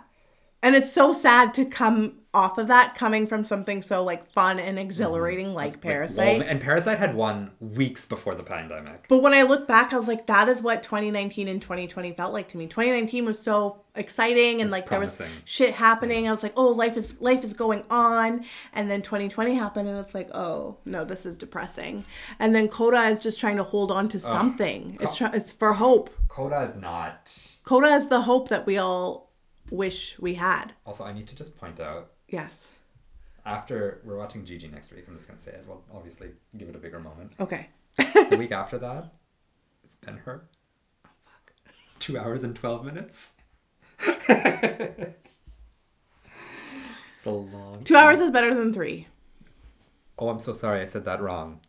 And it's so sad to come off of that, coming from something so like fun and mm-hmm. exhilarating like Like, Parasite. well, and Parasite had won weeks before the pandemic. But when I look back, I was like, that is what 2019 and 2020 felt like to me. 2019 was so exciting and like there was shit happening. I was like, oh, life is life is going on. And then 2020 happened, and it's like, oh no, this is depressing. And then Coda is just trying to hold on to something. It's try- it's for hope. Coda is not. Coda is the hope that we all wish we had. Also, I need to just point out Yes. after we're watching Gigi next week. I'm just gonna say it. Well, obviously, give it a bigger moment. Okay. the week after that, it's Ben Hur. Oh fuck. Two hours and twelve minutes. it's a long. Two hours is better than three. Oh, I'm so sorry. I said that wrong.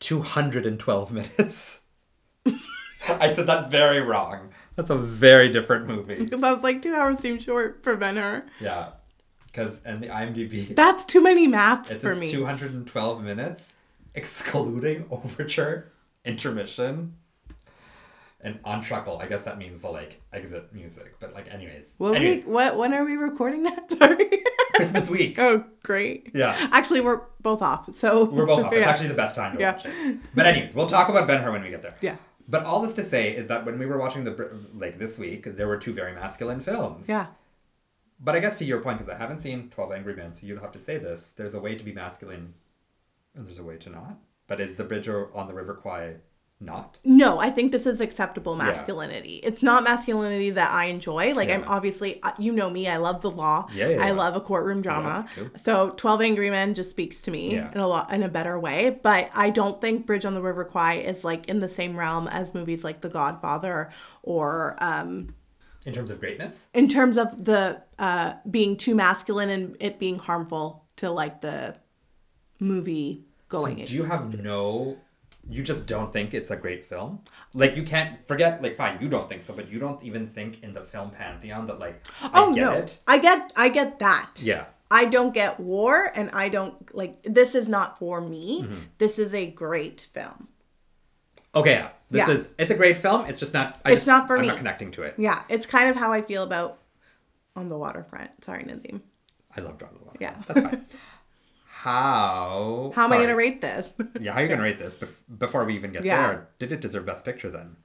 Two hundred and twelve minutes. I said that very wrong. That's a very different movie. Because I was like, two hours seems short for Ben Hur. Yeah. Because and the IMDb That's too many maths it for me. 212 minutes, excluding overture, intermission, and on truckle. I guess that means the like exit music. But like, anyways, What anyways, what when are we recording that? Sorry. Christmas week. oh, great. Yeah. Actually, we're both off. So We're both off. It's yeah. actually the best time to Yeah. watch it. But anyways, we'll talk about Ben Hur when we get there. Yeah. But all this to say is that when we were watching the like this week, there were two very masculine films. Yeah. But I guess to your point, because I haven't seen Twelve Angry Men, so you'd have to say this: there's a way to be masculine, and there's a way to not. But is the bridge on the River Kwai not? No, I think this is acceptable masculinity. It's not masculinity that I enjoy. Like I'm obviously, uh, you know me. I love the law. Yeah, yeah, I love a courtroom drama. so Twelve Angry Men just speaks to me Yeah. in a lot in a better way. But I don't think Bridge on the River Kwai is like in the same realm as movies like The Godfather or um, In terms of greatness, in terms of the uh, being too masculine and it being harmful to like the movie going. do you have no? You just don't think it's a great film. Like you can't forget. Like fine, you don't think so, but you don't even think in the film pantheon that like I oh get no, it. I get I get that. Yeah. I don't get war and I don't like this is not for me. Mm-hmm. This is a great film. Okay, yeah. This Yeah. is it's a great film. It's just not. I It's just, not for I'm me. not connecting to it. Yeah, it's kind of how I feel about on the waterfront. Sorry, Nadim. I love John Water. Yeah. that's fine. How? How am I going to rate this? Yeah, how are you gonna rate this bef- before we even get Yeah. there? Did it deserve Best Picture then?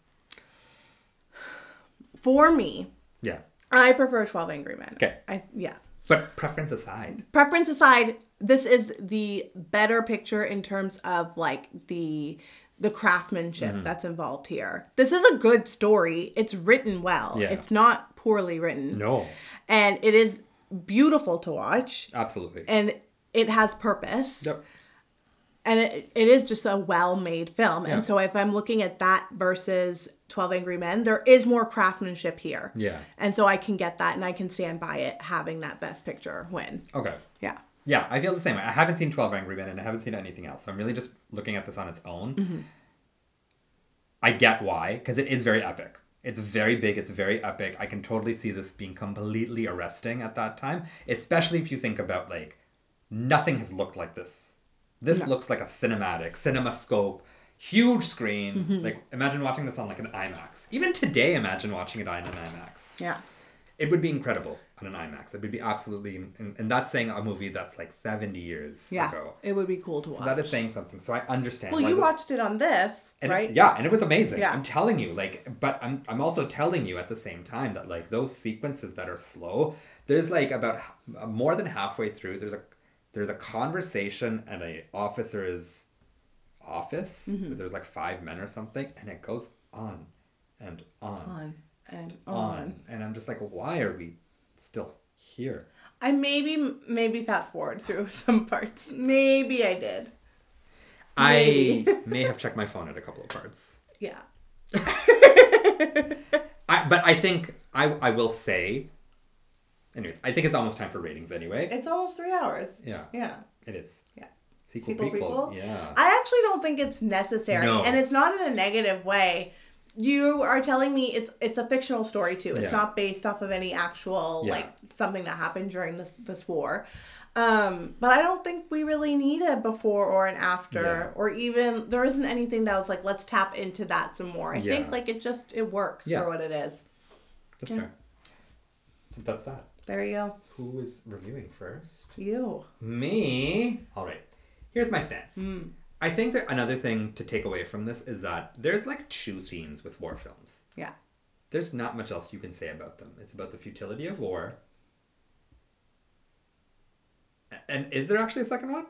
for me, Yeah, I prefer 12 Angry Men. Okay. I yeah. but preference aside, Preference aside, this is the better picture in terms of like the the craftsmanship Mm-hmm. that's involved here. This is a good story. It's written well. Yeah. It's not poorly written. no, And it is beautiful to watch absolutely. and it has purpose. Yep. and it, it is just a well-made film Yeah. and so if i'm looking at that versus 12 angry men there is more craftsmanship here Yeah. and so i can get that and i can stand by it having that best picture win Okay. yeah Yeah, I feel the same way. I haven't seen Twelve Angry Men and I haven't seen anything else. So I'm really just looking at this on its own. Mm-hmm. I get why, because it is very epic. It's very big. It's very epic. I can totally see this being completely arresting at that time, especially if you think about like nothing has looked like this. This No. looks like a cinematic, cinemascope, huge screen. Mm-hmm. Like imagine watching this on like an IMAX. Even today, imagine watching it on an IMAX. yeah It would be incredible on an IMAX. It would be absolutely, and, and that's saying a movie that's like 70 years yeah ago. it would be cool to watch So that is saying something. So I understand. well you this- watched it on this and it- right yeah, and it was amazing. Yeah. I'm telling you, like, but I'm I'm also telling you at the same time that like those sequences that are slow, there's like about more than halfway through, there's a there's a conversation at a officer's office. Mm-hmm. There's like five men or something, and it goes on and on, on and on, on and I'm just like, why are we still here? i maybe maybe fast forward through some parts maybe i did I may have checked my phone at a couple of parts. yeah I, but I think I I will say. Anyways, I think it's almost time for ratings anyway. it's almost three hours Yeah, yeah it is. yeah Sequel, Sequel, prequel. prequel? Yeah. I actually don't think it's necessary, No. and it's not in a negative way. You are telling me it's it's a fictional story too. It's Yeah. not based off of any actual Yeah. like something that happened during this this war. Um, but I don't think we really need a before or an after, Yeah. or even there isn't anything that was like let's tap into that some more. I Yeah. think like it just it works Yeah. for what it is. That's fair. So that's that. There you go. Who is reviewing first? You. Me. All right. Here's my stance. Mm. I think that another thing to take away from this is that there's like two themes with war films. Yeah. There's not much else you can say about them. It's about the futility of war. And is there actually a second one?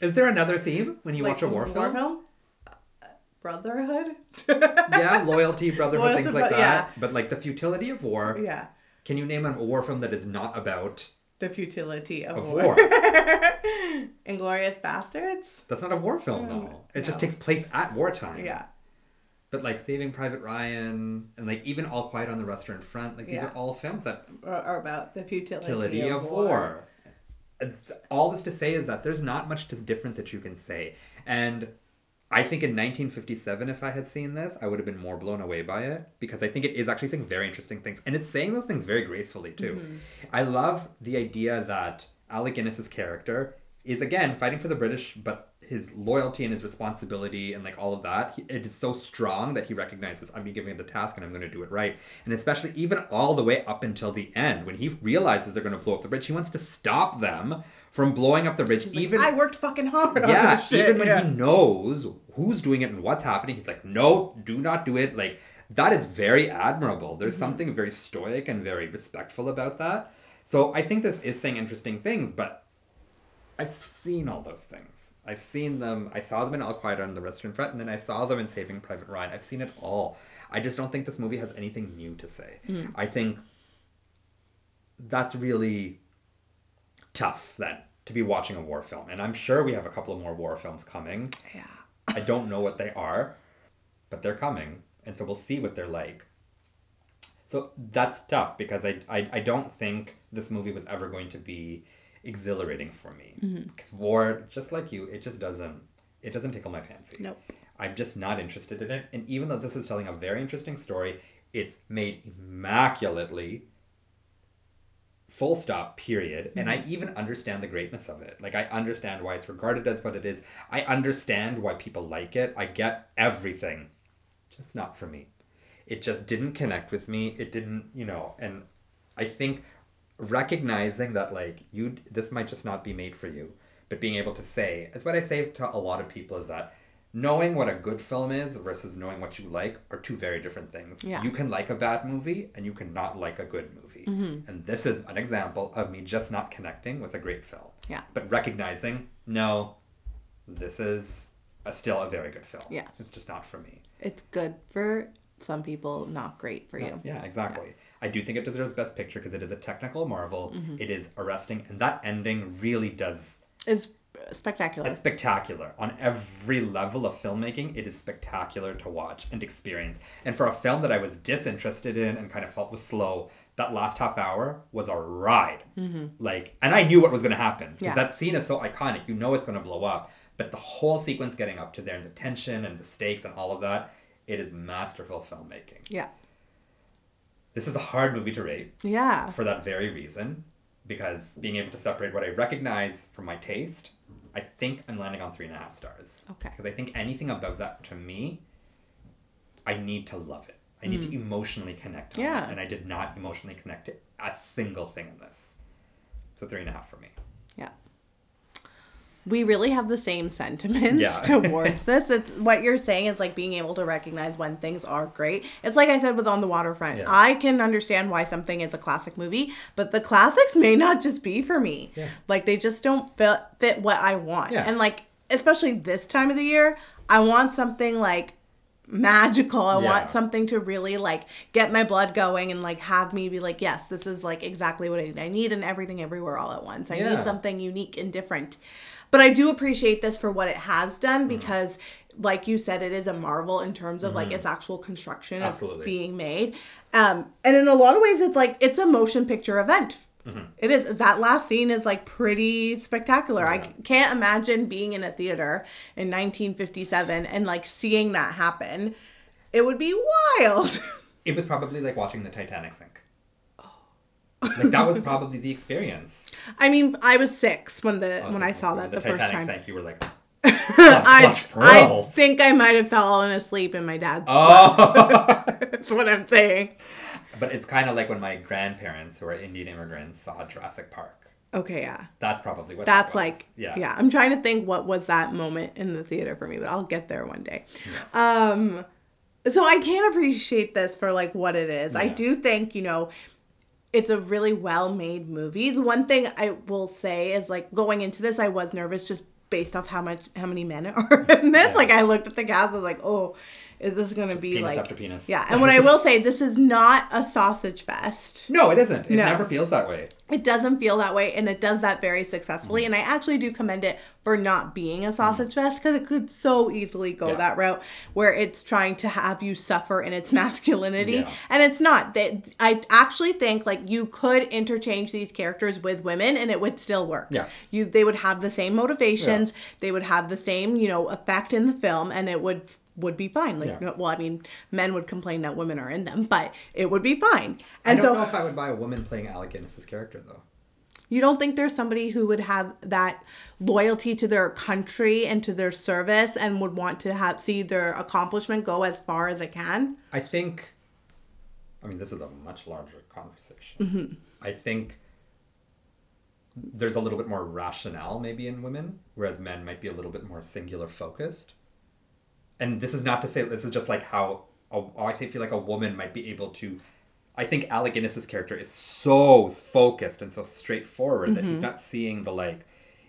Is there another theme when you watch a war, film? Uh, Brotherhood. yeah, loyalty, brotherhood, Loyalty, things like but- that. But like the futility of war. yeah. Can you name a war film that is not about The futility of, of war. war? Inglourious Basterds? That's not a war film, Mm, though. It just takes place at wartime. Yeah. But like Saving Private Ryan and like even All Quiet on the Western Front, like these Yeah. are all films that or about the futility, futility of, of war. war. All this to say is that there's not much different that you can say. And I think in 1957, if I had seen this, I would have been more blown away by it because I think it is actually saying very interesting things. And it's saying those things very gracefully, too. Mm-hmm. I love the idea that Alec Guinness's character is again fighting for the British, but his loyalty and his responsibility and like all of that, he, it is so strong that he recognizes I'm being given the task and I'm going to do it right. And especially even all the way up until the end when he realizes they're going to blow up the bridge, he wants to stop them from blowing up the bridge. He's like, even I worked fucking hard on yeah, even when yeah. he knows who's doing it and what's happening, he's like, no, do not do it. Like that is very admirable. There's Mm-hmm. something very stoic and very respectful about that. So I think this is saying interesting things, but I've seen all those things. I've seen them. I saw them in All Quiet on the Western Front, and then I saw them in Saving Private Ryan. I've seen it all. I just don't think this movie has anything new to say. Mm. I think that's really tough then to be watching a war film. And I'm sure we have a couple of more war films coming. yeah. I don't know what they are, but they're coming. And so we'll see what they're like. So that's tough because I, I, I don't think this movie was ever going to be exhilarating for me. Mm-hmm. Because war, just like you, it just doesn't it doesn't tickle my fancy. Nope. I'm just not interested in it. And even though this is telling a very interesting story, it's made immaculately full stop period. And i mm-hmm. even understand the greatness of it. Like i understand why it's regarded as what it is. I understand why people like it. I get everything. Just not for me. It just didn't connect with me. It didn't you know and i think recognizing that like you this might just not be made for you but being able to say it's what i say to a lot of people is that knowing what a good film is versus knowing what you like are two very different things. Yeah. you can like a bad movie and you cannot like a good movie and this is an example of me just not connecting with a great film Yeah. but recognizing no this is a, still a very good film Yes. it's just not for me It's good for some people, not great for you. yeah, exactly. I do think it deserves Best Picture because it is a technical marvel. Mm-hmm. It is arresting, and that ending really does. It's spectacular. It's spectacular on every level of filmmaking. It is spectacular to watch and experience. And for a film that I was disinterested in and kind of felt was slow, that last half hour was a ride. Like, and I knew what was going to happen because Mm-hmm. Yeah. that scene is so iconic. You know it's going to blow up, but the whole sequence getting up to there and the tension and the stakes and all of that, it is masterful filmmaking. yeah. This is a hard movie to rate Yeah. for that very reason because being able to separate what I recognize from my taste, I think I'm landing on three and a half stars. Okay. Because I think anything above that to me, I need to love it. I need to mm. emotionally connect on. Yeah. it. And I did not emotionally connect to a single thing in this. So three and a half for me. Yeah. We really have the same sentiments Yeah. towards this. It's what you're saying is like being able to recognize when things are great. It's like I said with On the Waterfront. Yeah. I can understand why something is a classic movie, but the classics may not just be for me. Yeah. Like they just don't fit fit what I want. Yeah. And like especially this time of the year, I want something like magical. I Yeah. want something to really like get my blood going and like have me be like, yes, this is like exactly what I need. I need an everything everywhere all at once. I Yeah. need something unique and different. But I do appreciate this for what it has done Mm-hmm. because like you said, it is a marvel in terms of like its actual construction Mm-hmm. Absolutely. of being made. Um, and in a lot of ways it's like it's a motion picture event. Mm-hmm. It is that last scene is like pretty spectacular. I can't imagine being in a theater in 1957 and like seeing that happen. It would be wild. It was probably like watching the Titanic sink. Like that was probably the experience. I mean, I was six when the was when like, I saw that the, first Titanic time. sank, you were like, I, I think I might have fallen asleep in my dad's. oh. That's what I'm saying. But it's kind of like when my grandparents, who are Indian immigrants, saw Jurassic Park. Okay, yeah. That's probably what. That's that was. like yeah. yeah. I'm trying to think what was that moment in the theater for me, but I'll get there one day. Um so I can appreciate this for like what it is. I do think, you know, it's a really well-made movie. The one thing I will say is like going into this I was nervous just based off how much how many men are in this. Yeah. Like I looked at the cast I was like, "Oh, is this going to be penis like after penis. Yeah, and what I will say this is not a sausage fest. No, it isn't. It No. never feels that way. It doesn't feel that way, and it does that very successfully. Mm. And I actually do commend it for not being a mm. sausage fest because it could so easily go Yeah. that route where it's trying to have you suffer in its masculinity, Yeah. and it's not. That I actually think like you could interchange these characters with women, and it would still work. Yeah. you they would have the same motivations, they would have the same you know effect in the film, and it would would be fine. Like, Yeah. no- well, I mean, men would complain that women are in them, but it would be fine. I And don't so know if I would buy a woman playing Alec Guinness's character though. You don't think there's somebody who would have that loyalty to their country and to their service and would want to have see their accomplishment go as far as it can? I think, I mean, this is a much larger conversation. Mm-hmm. I think there's a little bit more rationale maybe in women, whereas men might be a little bit more singular focused. And this is not to say this is just like how a, I feel like a woman might be able to. I think Alec Guinness's character is so focused and so straightforward that he's not seeing the like.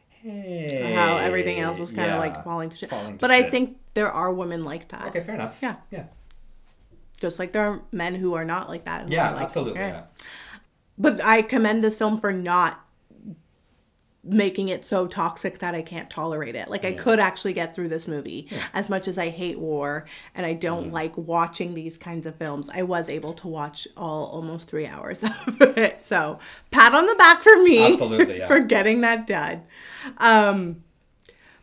Hey, Mm-hmm. How everything else was kind of yeah, like falling to shit. falling to but I think there are women like that. Okay, fair enough. Yeah. Yeah. Just like there are men who are not like that. who Yeah, are like, absolutely. Yeah. But I commend this film for not making it so toxic that I can't tolerate it. Like I could actually get through this movie. As much as I hate war and I don't Mm. like watching these kinds of films, I was able to watch all almost 3 hours of it. So, pat on the back for me yeah. for getting that done. Um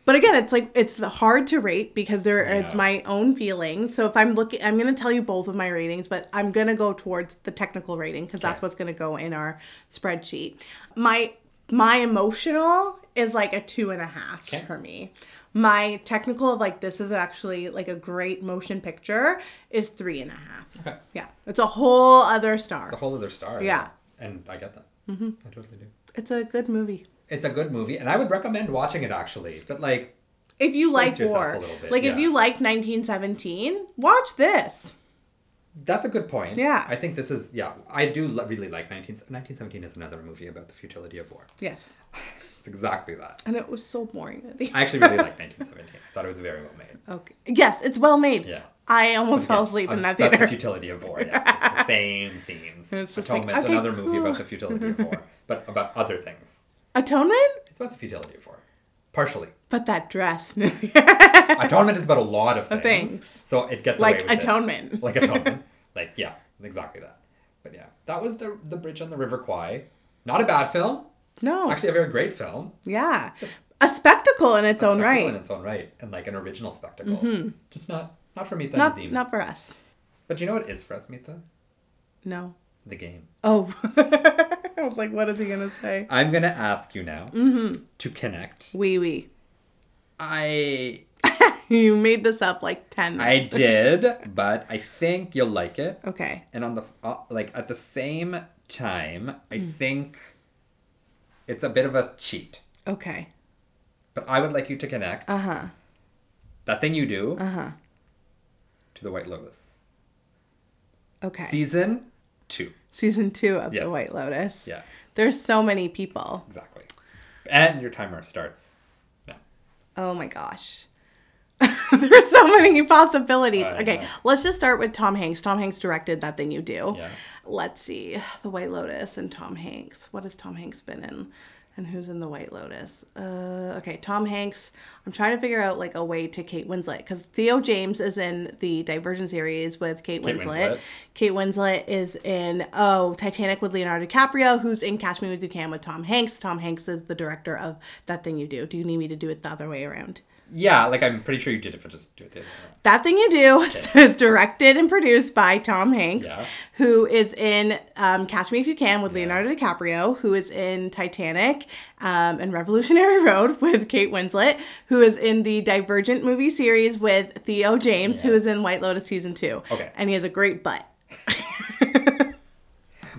but again, it's like it's hard to rate because there is Yeah. my own feelings. So if I'm looking, I'm going to tell you both of my ratings, but I'm going to go towards the technical rating because that's what's going to go in our spreadsheet. My my emotional is like a two and a half Okay. for me. My technical of like this is actually like a great motion picture is three and a half. Okay. Yeah, it's a whole other star. It's a whole other star. Yeah. And I get that. Mm-hmm. I totally do. It's a good movie. It's a good movie, and I would recommend watching it actually. But like, If you like war, a little bit, like if you like 1917, watch this. That's a good point. Yeah. I think this is yeah. I do lo- really like 19, 1917 is another movie about the futility of war. Yes. It's exactly that. And it was so boring. I actually really like 1917. I thought it was very well made. Okay. Yes, it's well made. Yeah. I almost fell Again, asleep in um, that about theater. The futility of war. Yeah. It's the same themes. It's just like, Atonement, okay, another movie about the futility of war, but about other things. Atonement? It's about the futility of war, partially. But that dress. Atonement is about a lot of things. things. So it gets like away with it. atonement. like atonement. like yeah, exactly that. But yeah, that was the the Bridge on the River Kwai. Not a bad film. No. Actually, a very great film. yeah. A spectacle in its own right. Mm-hmm. in its own right, and like an original spectacle. Just not not for Mita Not not for us. But you know what is for us, Mita? No. The game. Oh. I was like, what is he gonna say? I'm gonna ask you now Mm-hmm. to connect. Wee wee. I You made this up like ten. minutes. I did, but I think you'll like it. Okay. And on the uh, like at the same time, I Mm. think it's a bit of a cheat. Okay. But I would like you to connect Uh huh. that thing you do Uh huh. to the White Lotus. Okay. Season two. Season two of Yes. The White Lotus. Yeah, There's so many people. exactly. And your timer starts. Oh my gosh. There's so many possibilities. I okay, know. let's just start with Tom Hanks. Tom Hanks directed that thing you do. Yeah. Let's see. The White Lotus and Tom Hanks. What has Tom Hanks been in? And who's in The White Lotus? Uh, okay, Tom Hanks. I'm trying to figure out like a way to Kate Winslet because Theo James is in the Divergent series with Kate, Kate Winslet. Winslet. Kate Winslet is in oh Titanic with Leonardo DiCaprio, who's in Catch Me If You Can with Tom Hanks. Tom Hanks is the director of That Thing You Do. Do you need me to do it the other way around? Yeah, like I'm pretty sure you did it, but just do it the other way. That Thing You Do is directed and produced by Tom Hanks, Yeah. who is in um, Catch Me If You Can with Leonardo DiCaprio, who is in Titanic um, and Revolutionary Road with Kate Winslet, who is in the Divergent movie series with Theo James, who Yeah. is in White Lotus season two. Okay. And he has a great butt.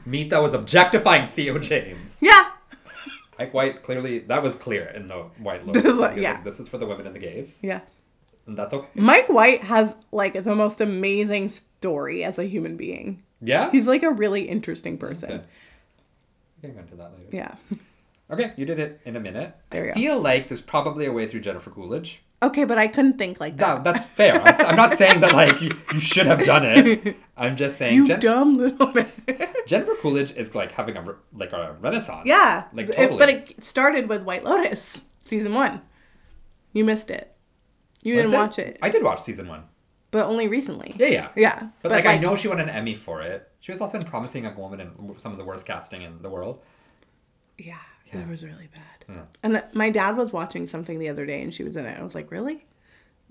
Meet that was objectifying Theo James. Yeah. Like White, clearly that was clear in the White Lotus. This is what- He was yeah. like, this is for the women and the gays, Yeah. and that's okay. Mike White has like the most amazing story as a human being. Yeah. He's like a really interesting person. Okay. We can go into that later. Yeah. Okay, you did it in a minute. There we I go. feel like there's probably a way through Jennifer Coolidge. Okay, but I couldn't think like that. No, that's fair. I'm, I'm not saying that like you, you should have done it. I'm just saying you Jen- dumb little man. Jennifer Coolidge is like having a re- like a renaissance. yeah. like It- totally. but it started with White Lotus, season one. You missed it. You Was didn't watch it, I did watch season one. but only recently. Yeah, yeah, Yeah. But, like, I know she won an Emmy for it. She was also in Promising Young Woman and some of the worst casting in the world. Yeah, Yeah. it was really bad. Yeah. And th- my dad was watching something the other day and she was in it. I was like, really?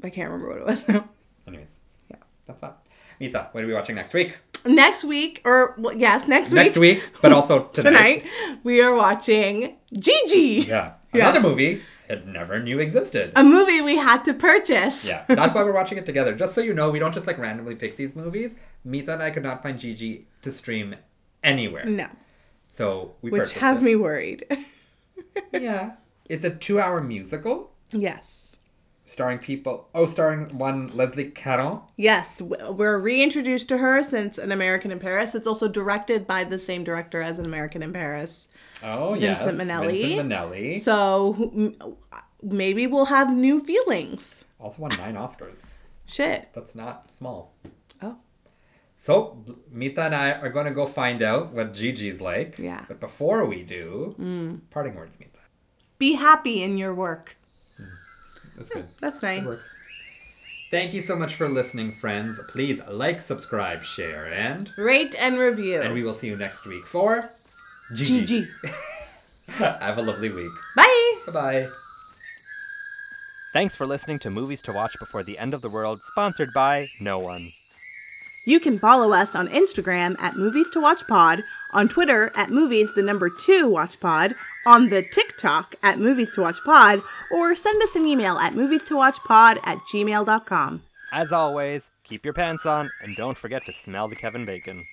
I can't remember what it was. Anyways, Yeah. that's that. Mita, what are we watching next week? next week, or well, yes, next week. Next week, but also tonight. tonight, we are watching Gigi. Yeah. Yes. Another movie I never knew existed. A movie we had to purchase. Yeah, that's why we're watching it together. Just so you know, we don't just like randomly pick these movies. Mita and I could not find Gigi to stream anywhere. No. So we Which purchased has it. me worried. Yeah. It's a two hour musical yes. starring people. Oh, starring one Leslie Caron. Yes, we're reintroduced to her since An American in Paris. It's also directed by the same director as An American in Paris. Oh, Vincent yes. Minnelli. Vincent Minnelli. So maybe we'll have new feelings. also won nine Oscars. Shit. That's not small. So, Mita and I are going to go find out what Gigi's like. Yeah. But before we do, mm. parting words, Mita. Be happy in your work. Hmm. That's good. That's nice. Good. Thank you so much for listening, friends. Please like, subscribe, share, and Rate and review. and we will see you next week for Gigi. GG. Have a lovely week. Bye. Bye bye. Thanks for listening to Movies to Watch Before the End of the World, sponsored by no one. You can follow us on Instagram at Movies to Watch Pod, on Twitter at Movies the number two Watch Pod, on the TikTok at Movies to Watch Pod, or send us an email at movies to watch pod at gmail.com. As always, keep your pants on and don't forget to smell the Kevin Bacon.